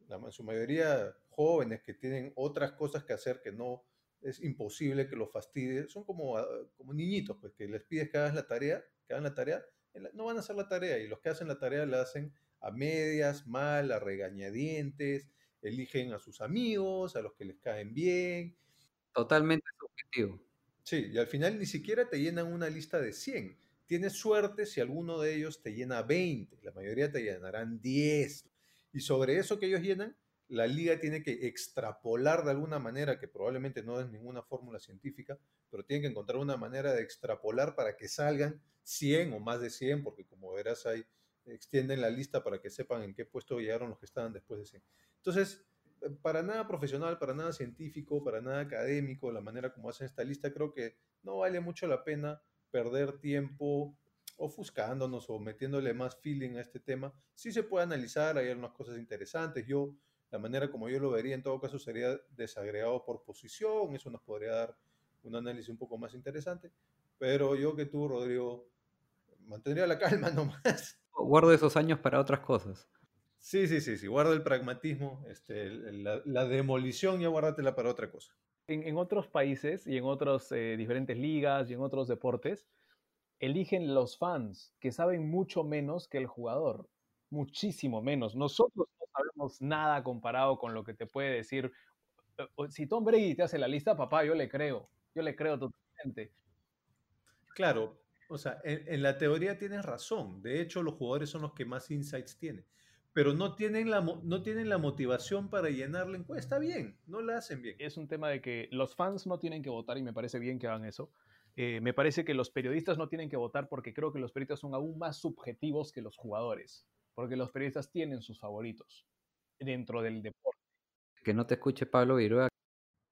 ma- su mayoría jóvenes que tienen otras cosas que hacer que no es imposible que los fastidie. Son como, ah, como niñitos, pues que les pides que hagan la tarea, que hagan la tarea, en no van a hacer la tarea y los que hacen la tarea la hacen a medias, mal, a regañadientes, eligen a sus amigos, a los que les caen bien, Totalmente subjetivo. Sí, y al final ni siquiera te llenan una lista de 100. Tienes suerte si alguno de ellos te llena 20, la mayoría te llenarán 10. Y sobre eso que ellos llenan, la liga tiene que extrapolar de alguna manera, que probablemente no es ninguna fórmula científica, pero tiene que encontrar una manera de extrapolar para que salgan 100 o más de 100, porque como verás ahí, extienden la lista para que sepan en qué puesto llegaron los que estaban después de 100. Entonces, para nada profesional, para nada científico, para nada académico, la manera como hacen esta lista, creo que no vale mucho la pena perder tiempo ofuscándonos o metiéndole más feeling a este tema. Sí se puede analizar, hay algunas cosas interesantes. Yo, la manera como yo lo vería en todo caso sería desagregado por posición, eso nos podría dar un análisis un poco más interesante. Pero yo que tú, Rodrigo, mantendría la calma nomás. Guardo esos años para otras cosas. Sí, sí, sí, sí, guarda el pragmatismo, este, la, la demolición ya guárdatela para otra cosa. En, en otros países y en otras diferentes ligas y en otros deportes, eligen los fans que saben mucho menos que el jugador. Muchísimo menos. Nosotros no sabemos nada comparado con lo que te puede decir. eh, Si Tom Brady te hace la lista, papá, yo le creo. Yo le creo totalmente. Claro, o sea, en, en la teoría tienes razón. De hecho, los jugadores son los que más insights tienen. Pero no tienen la, mo- no tienen la motivación para llenar la encuesta bien. No la hacen bien. Es un tema de que los fans no tienen que votar y me parece bien que hagan eso. Eh, me parece que los periodistas no tienen que votar porque creo que los periodistas son aún más subjetivos que los jugadores. Porque los periodistas tienen sus favoritos dentro del deporte. Que no te escuche Pablo Viruega.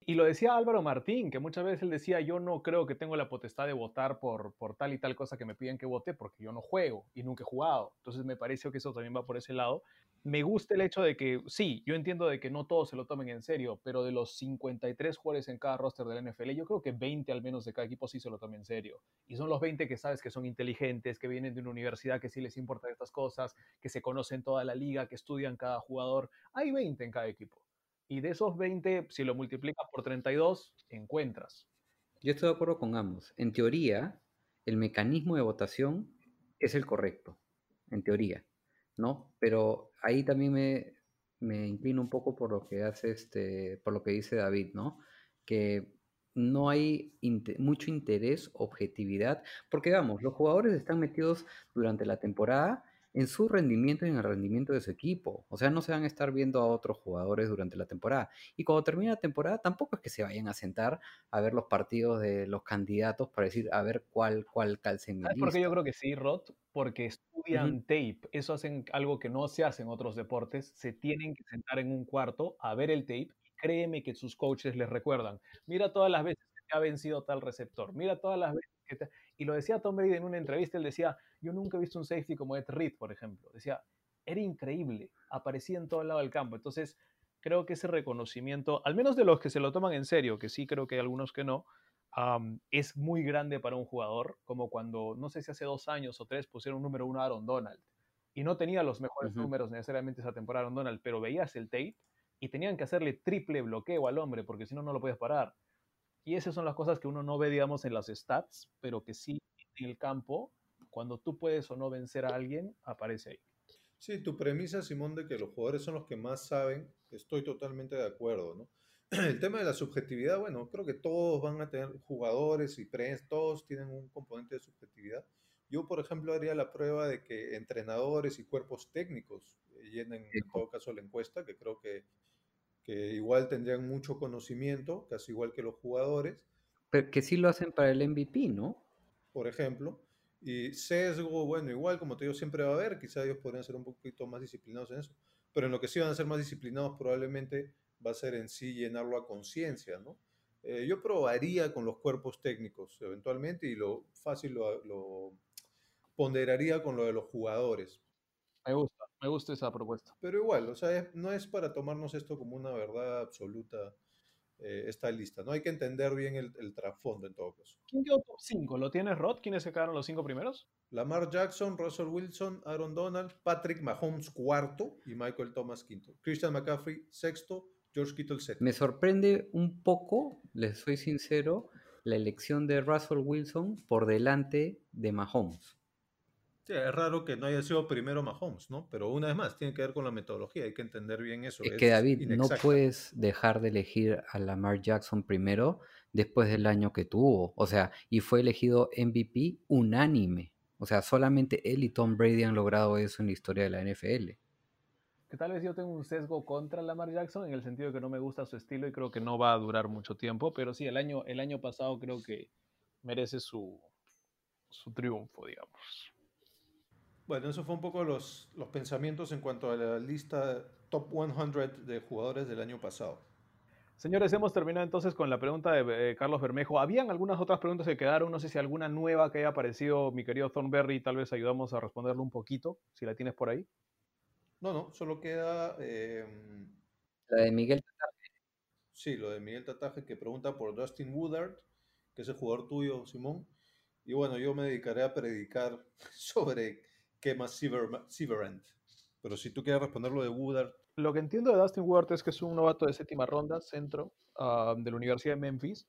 Y lo decía Álvaro Martín, que muchas veces él decía, yo no creo que tengo la potestad de votar por, por tal y tal cosa que me piden que vote porque yo no juego y nunca he jugado. Entonces me parece que eso también va por ese lado. Me gusta el hecho de que, sí, yo entiendo de que no todos se lo tomen en serio, pero de los 53 jugadores en cada roster de la NFL, yo creo que 20 al menos de cada equipo sí se lo tomen en serio. Y son los 20 que sabes que son inteligentes, que vienen de una universidad que sí les importan estas cosas, que se conocen toda la liga, que estudian cada jugador. Hay 20 en cada equipo. Y de esos 20, si lo multiplicas por 32, encuentras. Yo estoy de acuerdo con ambos. En teoría, el mecanismo de votación es el correcto. En teoría, ¿no? Pero ahí también me, me inclino un poco por lo que hace este, por lo que dice David, ¿no? Que no hay mucho interés, objetividad, porque vamos, los jugadores están metidos durante la temporada en su rendimiento y en el rendimiento de su equipo. O sea, no se van a estar viendo a otros jugadores durante la temporada. Y cuando termina la temporada, tampoco es que se vayan a sentar a ver los partidos de los candidatos para decir a ver cuál, cuál calce en mi ¿Sabes por qué yo creo que sí, Rod? Porque estudian tape. Eso hacen algo que no se hace en otros deportes. Se tienen que sentar en un cuarto a ver el tape. Y créeme que sus coaches les recuerdan. Mira todas las veces que ha vencido tal receptor. Mira todas las veces que... te-". Y lo decía Tom Brady en una entrevista. Él decía, yo nunca he visto un safety como Ed Reed, por ejemplo. Decía, era increíble. Aparecía en todo el lado del campo. Entonces, creo que ese reconocimiento, al menos de los que se lo toman en serio, que sí creo que hay algunos que no, es muy grande para un jugador, como cuando, no sé si hace dos años o tres, pusieron número uno a Aaron Donald. Y no tenía los mejores números necesariamente esa temporada Aaron Donald, pero veías el tape y tenían que hacerle triple bloqueo al hombre, porque si no, no lo puedes parar. Y esas son las cosas que uno no ve, digamos, en las stats, pero que sí en el campo, cuando tú puedes o no vencer a alguien, aparece ahí. Sí, tu premisa, Simón, de que los jugadores son los que más saben, estoy totalmente de acuerdo, ¿no? El tema de la subjetividad, bueno, creo que todos van a tener jugadores y prensa, todos tienen un componente de subjetividad. Yo, por ejemplo, haría la prueba de que entrenadores y cuerpos técnicos eh, llenen, en todo caso, la encuesta, que creo que, que igual tendrían mucho conocimiento, casi igual que los jugadores, Pero que sí lo hacen para el MVP, ¿no? por ejemplo, Y sesgo, bueno, igual como te digo, siempre va a haber, quizá ellos podrían ser un poquito más disciplinados en eso, pero en lo que sí van a ser más disciplinados probablemente va a ser en sí llenarlo a conciencia, ¿no? Eh, yo probaría con los cuerpos técnicos eventualmente y lo fácil lo, lo ponderaría con lo de los jugadores. Me gusta, me gusta esa propuesta. Pero igual, o sea, no es para tomarnos esto como una verdad absoluta eh, esta lista, ¿no? Hay que entender bien el, el trasfondo en todo caso. ¿Quién quedó top 5? ¿Lo tienes, Rod? ¿Quiénes se quedaron los cinco primeros? Lamar Jackson, Russell Wilson, Aaron Donald, Patrick Mahomes cuarto y Michael Thomas quinto. Christian McCaffrey sexto, George Kittle séptimo. Me sorprende un poco, les soy sincero, la elección de Russell Wilson por delante de Mahomes. Sí, es raro que no haya sido primero Mahomes, ¿no? Pero una vez más, tiene que ver con la metodología, hay que entender bien eso. Es que David, no puedes dejar de elegir a Lamar Jackson primero después del año que tuvo. O sea, y fue elegido MVP unánime. O sea, solamente él y Tom Brady han logrado eso en la historia de la NFL. Que tal vez yo tengo un sesgo contra Lamar Jackson en el sentido de que no me gusta su estilo y creo que no va a durar mucho tiempo, pero sí, el año, el año pasado creo que merece su, su triunfo, digamos. Bueno, eso fue un poco los, los pensamientos en cuanto a la lista top 100 de jugadores del año pasado. Señores, hemos terminado entonces con la pregunta de eh, Carlos Bermejo. Habían algunas otras preguntas que quedaron, no sé si alguna nueva que haya aparecido, mi querido Thornberry, tal vez ayudamos a responderlo un poquito, si la tienes por ahí. No, no, solo queda, eh, La de Miguel sí, lo de Miguel Tataje que pregunta por Dustin Woodard, que es el jugador tuyo, Simón. Y bueno, yo me dedicaré a predicar sobre Kema Sever- Severant. Pero si tú quieres responder lo de Woodard, Lo que entiendo de Dustin Ward es que es un novato de séptima ronda, centro, ah, de la Universidad de Memphis,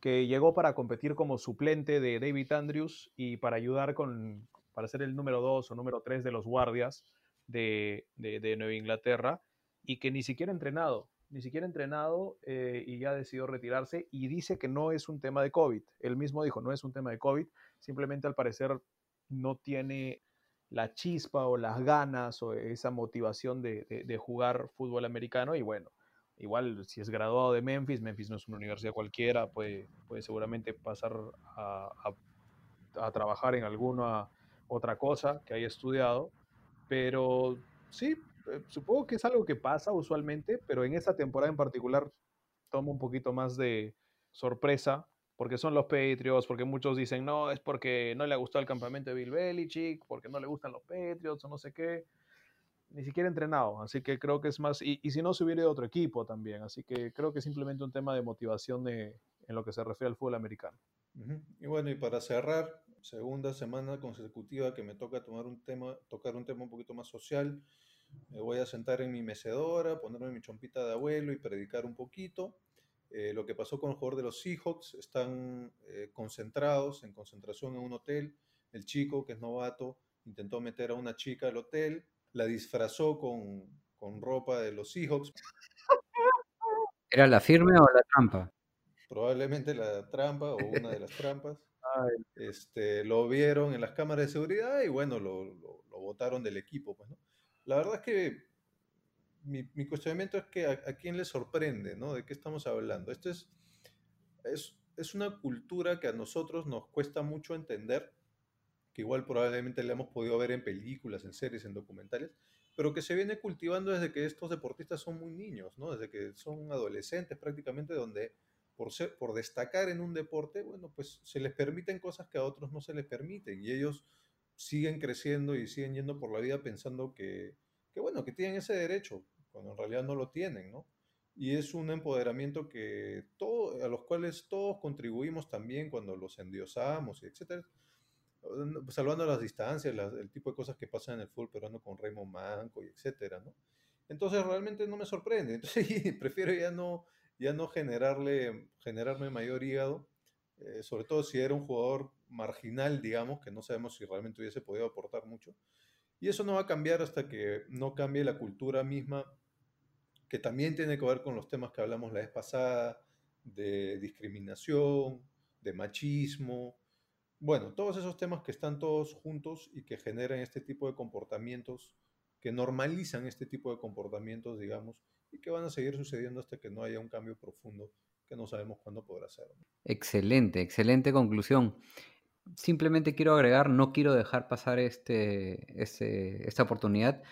que llegó para competir como suplente de David Andrews y para ayudar con, para ser el número 2 o número 3 de los guardias de, de- de Nueva Inglaterra, y que ni siquiera entrenado, ni siquiera entrenado eh, y ya decidió retirarse y dice que no es un tema de COVID. Él mismo dijo, no es un tema de COVID, simplemente al parecer no tiene la chispa o las ganas o esa motivación de, de- jugar fútbol americano y bueno, igual si es graduado de Memphis, Memphis no es una universidad cualquiera, puede, puede seguramente pasar a, a- a trabajar en alguna otra cosa que haya estudiado, pero sí, eh, supongo que es algo que pasa usualmente, pero en esta temporada en particular toma un poquito más de sorpresa porque son los Patriots, porque muchos dicen, no, es porque no le gustó el campamento de Bill Belichick, porque no le gustan los Patriots o no sé qué. Ni siquiera entrenado, así que creo que es más, y, y si no se hubiera ido otro equipo también, así que creo que es simplemente un tema de motivación de, en lo que se refiere al fútbol americano. Y bueno, y para cerrar, segunda semana consecutiva que me toca tomar un tema, tocar un tema un poquito más social, me voy a sentar en mi mecedora, ponerme mi chompita de abuelo y predicar un poquito. Eh, lo que pasó con el jugador de los Seahawks, están eh, concentrados, en concentración en un hotel. El chico, que es novato, intentó meter a una chica al hotel, la disfrazó con, con ropa de los Seahawks, ¿Era la firme o la trampa? probablemente la trampa o una de las trampas. Este, lo vieron en las cámaras de seguridad y bueno, lo, lo, lo votaron del equipo. Pues, ¿no? La verdad es que mi, mi cuestionamiento es que a, a, quién le sorprende, ¿no? ¿De qué estamos hablando? Esto es, es, es una cultura que a nosotros nos cuesta mucho entender, que igual probablemente la hemos podido ver en películas, en series, en documentales, pero que se viene cultivando desde que estos deportistas son muy niños, ¿no? Desde que son adolescentes prácticamente, donde por, ser, por destacar en un deporte, bueno, pues se les permiten cosas que a otros no se les permiten y ellos siguen creciendo y siguen yendo por la vida pensando que, que bueno, que tienen ese derecho, cuando en realidad no lo tienen, ¿no? Y es un empoderamiento que todo, a los cuales todos contribuimos también cuando los endiosamos etcétera, salvando las distancias, el tipo de cosas que pasan en el fútbol peruano con Raymond Manco y etcétera, ¿no? Entonces realmente no me sorprende, entonces prefiero ya no, ya no generarle, generarme mayor hígado, eh, sobre todo si era un jugador marginal, digamos, que no sabemos si realmente hubiese podido aportar mucho. Y eso no va a cambiar hasta que no cambie la cultura misma, que también tiene que ver con los temas que hablamos la vez pasada, de discriminación, de machismo, bueno, todos esos temas que están todos juntos y que generan este tipo de comportamientos, que normalizan este tipo de comportamientos, digamos, y que van a seguir sucediendo hasta que no haya un cambio profundo que no sabemos cuándo podrá ser. Excelente, excelente conclusión. simplemente quiero agregar, no quiero dejar pasar este, este, esta oportunidad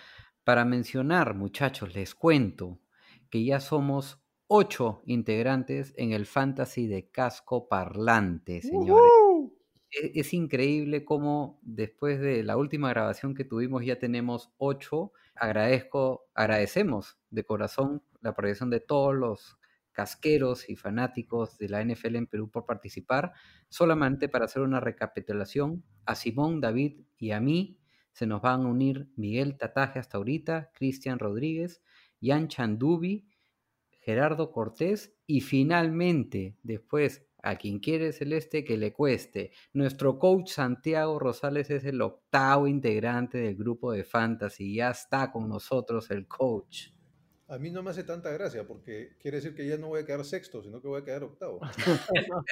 para mencionar, muchachos, les cuento que ya somos ocho integrantes en el Fantasy de Casco Parlante, señores. E- Es, increíble cómo después de la última grabación que tuvimos ya tenemos ocho. Agradezco, agradecemos de corazón la proyección de todos los casqueros y fanáticos de la NFL en Perú por participar. Solamente para hacer una recapitulación, a Simón, David y a mí se nos van a unir Miguel Tataje hasta ahorita, Cristian Rodríguez, Jan Chandubi, Gerardo Cortés y finalmente, después, a quien quiere celeste que le cueste. Nuestro coach Santiago Rosales es el octavo integrante del grupo de Fantasy. Ya está con nosotros el coach. A mí no me hace tanta gracia porque quiere decir que ya no voy a quedar sexto, sino que voy a quedar octavo.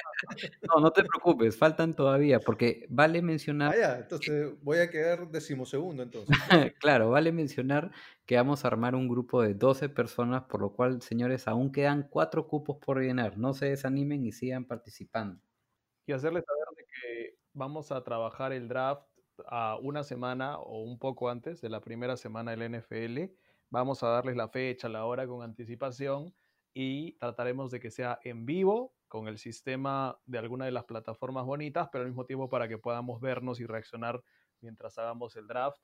No, no te preocupes, faltan todavía, porque vale mencionar, Ah, ya, entonces voy a quedar decimosegundo entonces. claro, vale mencionar que vamos a armar un grupo de 12 personas, por lo cual, señores, aún quedan cuatro cupos por llenar. No se desanimen y sigan participando. Y hacerles saber de que vamos a trabajar el draft a una semana o un poco antes de la primera semana del NFL. Vamos a darles la fecha, la hora con anticipación y trataremos de que sea en vivo con el sistema de alguna de las plataformas bonitas, pero al mismo tiempo para que podamos vernos y reaccionar mientras hagamos el draft.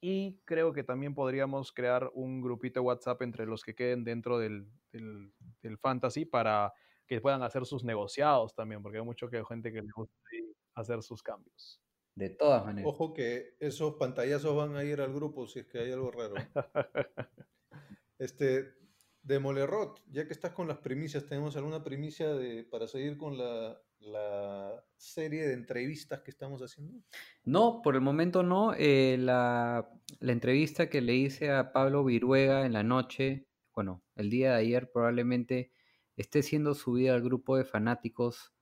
Y creo que también podríamos crear un grupito WhatsApp entre los que queden dentro del, del- del fantasy para que puedan hacer sus negociados también, porque hay mucha que- gente que le gusta hacer sus cambios. De todas maneras. Ojo que esos pantallazos van a ir al grupo si es que hay algo raro. Este, de Molerrot, ya que estás con las primicias, ¿tenemos alguna primicia de, para seguir con la, la serie de entrevistas que estamos haciendo? No, por el momento no. Eh, la, la entrevista que le hice a Pablo Viruega en la noche, bueno, el día de ayer probablemente esté siendo subida al grupo de fanáticos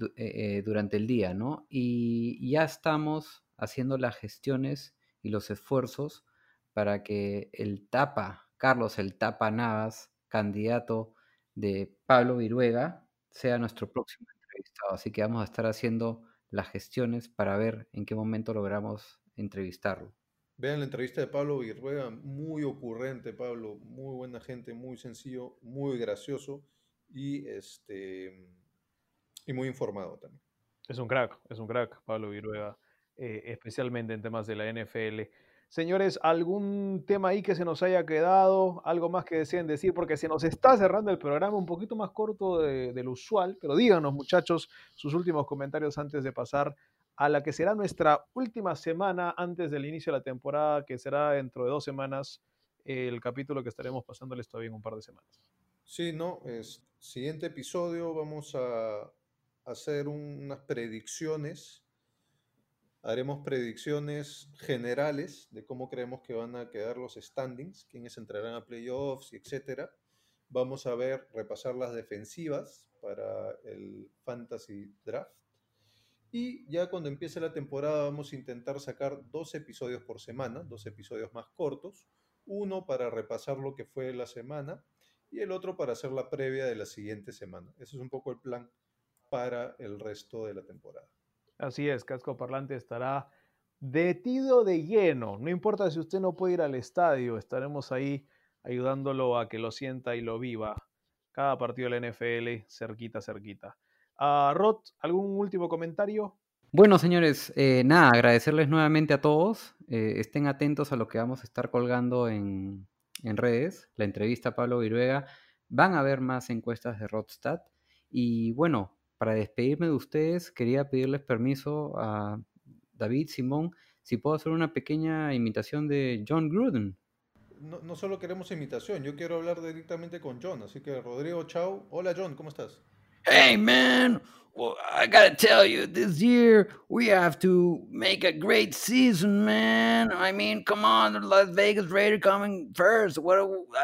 eh, eh, durante el día, ¿no? Y ya estamos haciendo las gestiones y los esfuerzos para que el Tapa, Carlos el Tapa Navas, candidato de Pablo Viruega, sea nuestro próximo entrevistado. Así que vamos a estar haciendo las gestiones para ver en qué momento logramos entrevistarlo. Vean la entrevista de Pablo Virruega, muy ocurrente, Pablo, muy buena gente, muy sencillo, muy gracioso y, este, y muy informado también. Es un crack, es un crack, Pablo Viruega, eh, especialmente en temas de la NFL. Señores, ¿algún tema ahí que se nos haya quedado? ¿Algo más que deseen decir? Porque se nos está cerrando el programa un poquito más corto de, de lo usual, pero díganos, muchachos, sus últimos comentarios antes de pasar a la que será nuestra última semana antes del inicio de la temporada, que será dentro de dos semanas, el capítulo que estaremos pasándoles todavía en un par de semanas. Sí, no, es, siguiente episodio vamos a hacer unas predicciones. Haremos predicciones generales de cómo creemos que van a quedar los standings, quiénes entrarán a playoffs, etcétera. Vamos a ver, repasar las defensivas para el fantasy draft. Y ya cuando empiece la temporada vamos a intentar sacar dos episodios por semana, dos episodios más cortos. Uno para repasar lo que fue la semana y el otro para hacer la previa de la siguiente semana. Ese es un poco el plan para el resto de la temporada. Así es, Casco Parlante estará detido de lleno. No importa si usted no puede ir al estadio, estaremos ahí ayudándolo a que lo sienta y lo viva. Cada partido de la NFL, cerquita, cerquita. Ah, Rod, ¿algún último comentario? Bueno, señores, eh, nada, agradecerles nuevamente a todos. eh, estén atentos a lo que vamos a estar colgando en, en redes, la entrevista a Pablo Viruega. Van a haber más encuestas de Rodstad. Y bueno, para despedirme de ustedes, quería pedirles permiso a David, Simón, si puedo hacer una pequeña imitación de John Gruden. No, no solo queremos imitación, yo quiero hablar directamente con John. Así que Rodrigo, chao. Hola John, ¿cómo estás? Hey man, well, I gotta tell you, this year we have to make a great season, man. I mean, come on, the Las Vegas Raiders coming first. What?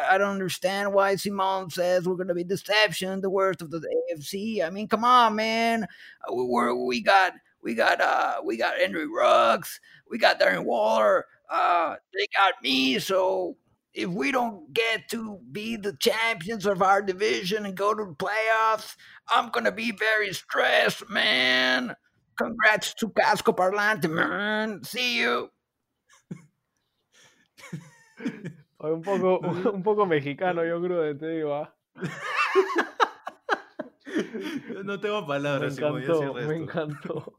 I don't understand why Simone says we're gonna be deception, the worst of the AFC. I mean, come on, man. Uh, we- We're, we got we got uh we got Henry Ruggs, we got Darren Waller. Uh, they got me, so if we don't get to be the champions of our division and go to the playoffs, I'm gonna be very stressed, man. Congrats to Casco Parlante, man. See you. Oye, Un poco, un poco mexicano, yo creo, te digo. ¿ah? No tengo Me palabras, Simón, ya encantó, cierra me esto. encantó.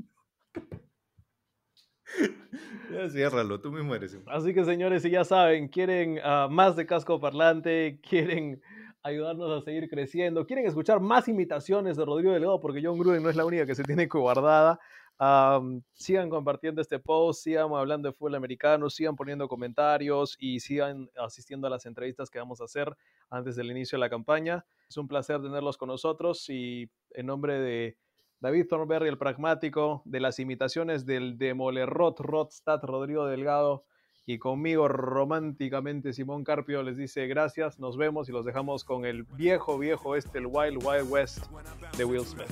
Ya ciérralo, tú mismo eres. Así que señores, si ya saben, quieren ah, más de casco parlante, quieren ayudarnos a seguir creciendo, quieren escuchar más imitaciones de Rodrigo Delgado, porque John Gruden no es la única que se tiene guardada. am, sigan compartiendo este post, sigan hablando de fútbol americano, sigan poniendo comentarios y sigan asistiendo a las entrevistas que vamos a hacer antes del inicio de la campaña. Es un placer tenerlos con nosotros y en nombre de David Thornberry, el pragmático, de las imitaciones del demolerrot Rodstad Rodrigo Delgado y conmigo románticamente Simón Carpio les dice gracias, nos vemos y los dejamos con el viejo, viejo este, el Wild Wild West de Will Smith.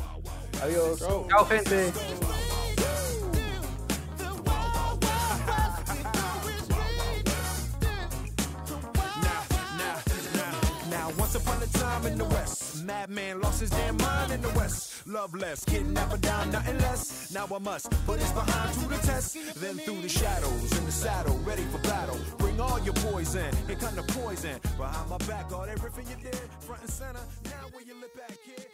Adiós. Chao, gente. Now, once upon a time in the West, madman lost his damn mind in the West. Love less, kidnapper down, nothing less. Now I must put his behind to the test. Then through the shadows, in the saddle, ready for battle. Bring all your poison, here come the poison. Behind my back, all everything you did, front and center. Now when you look back, kid.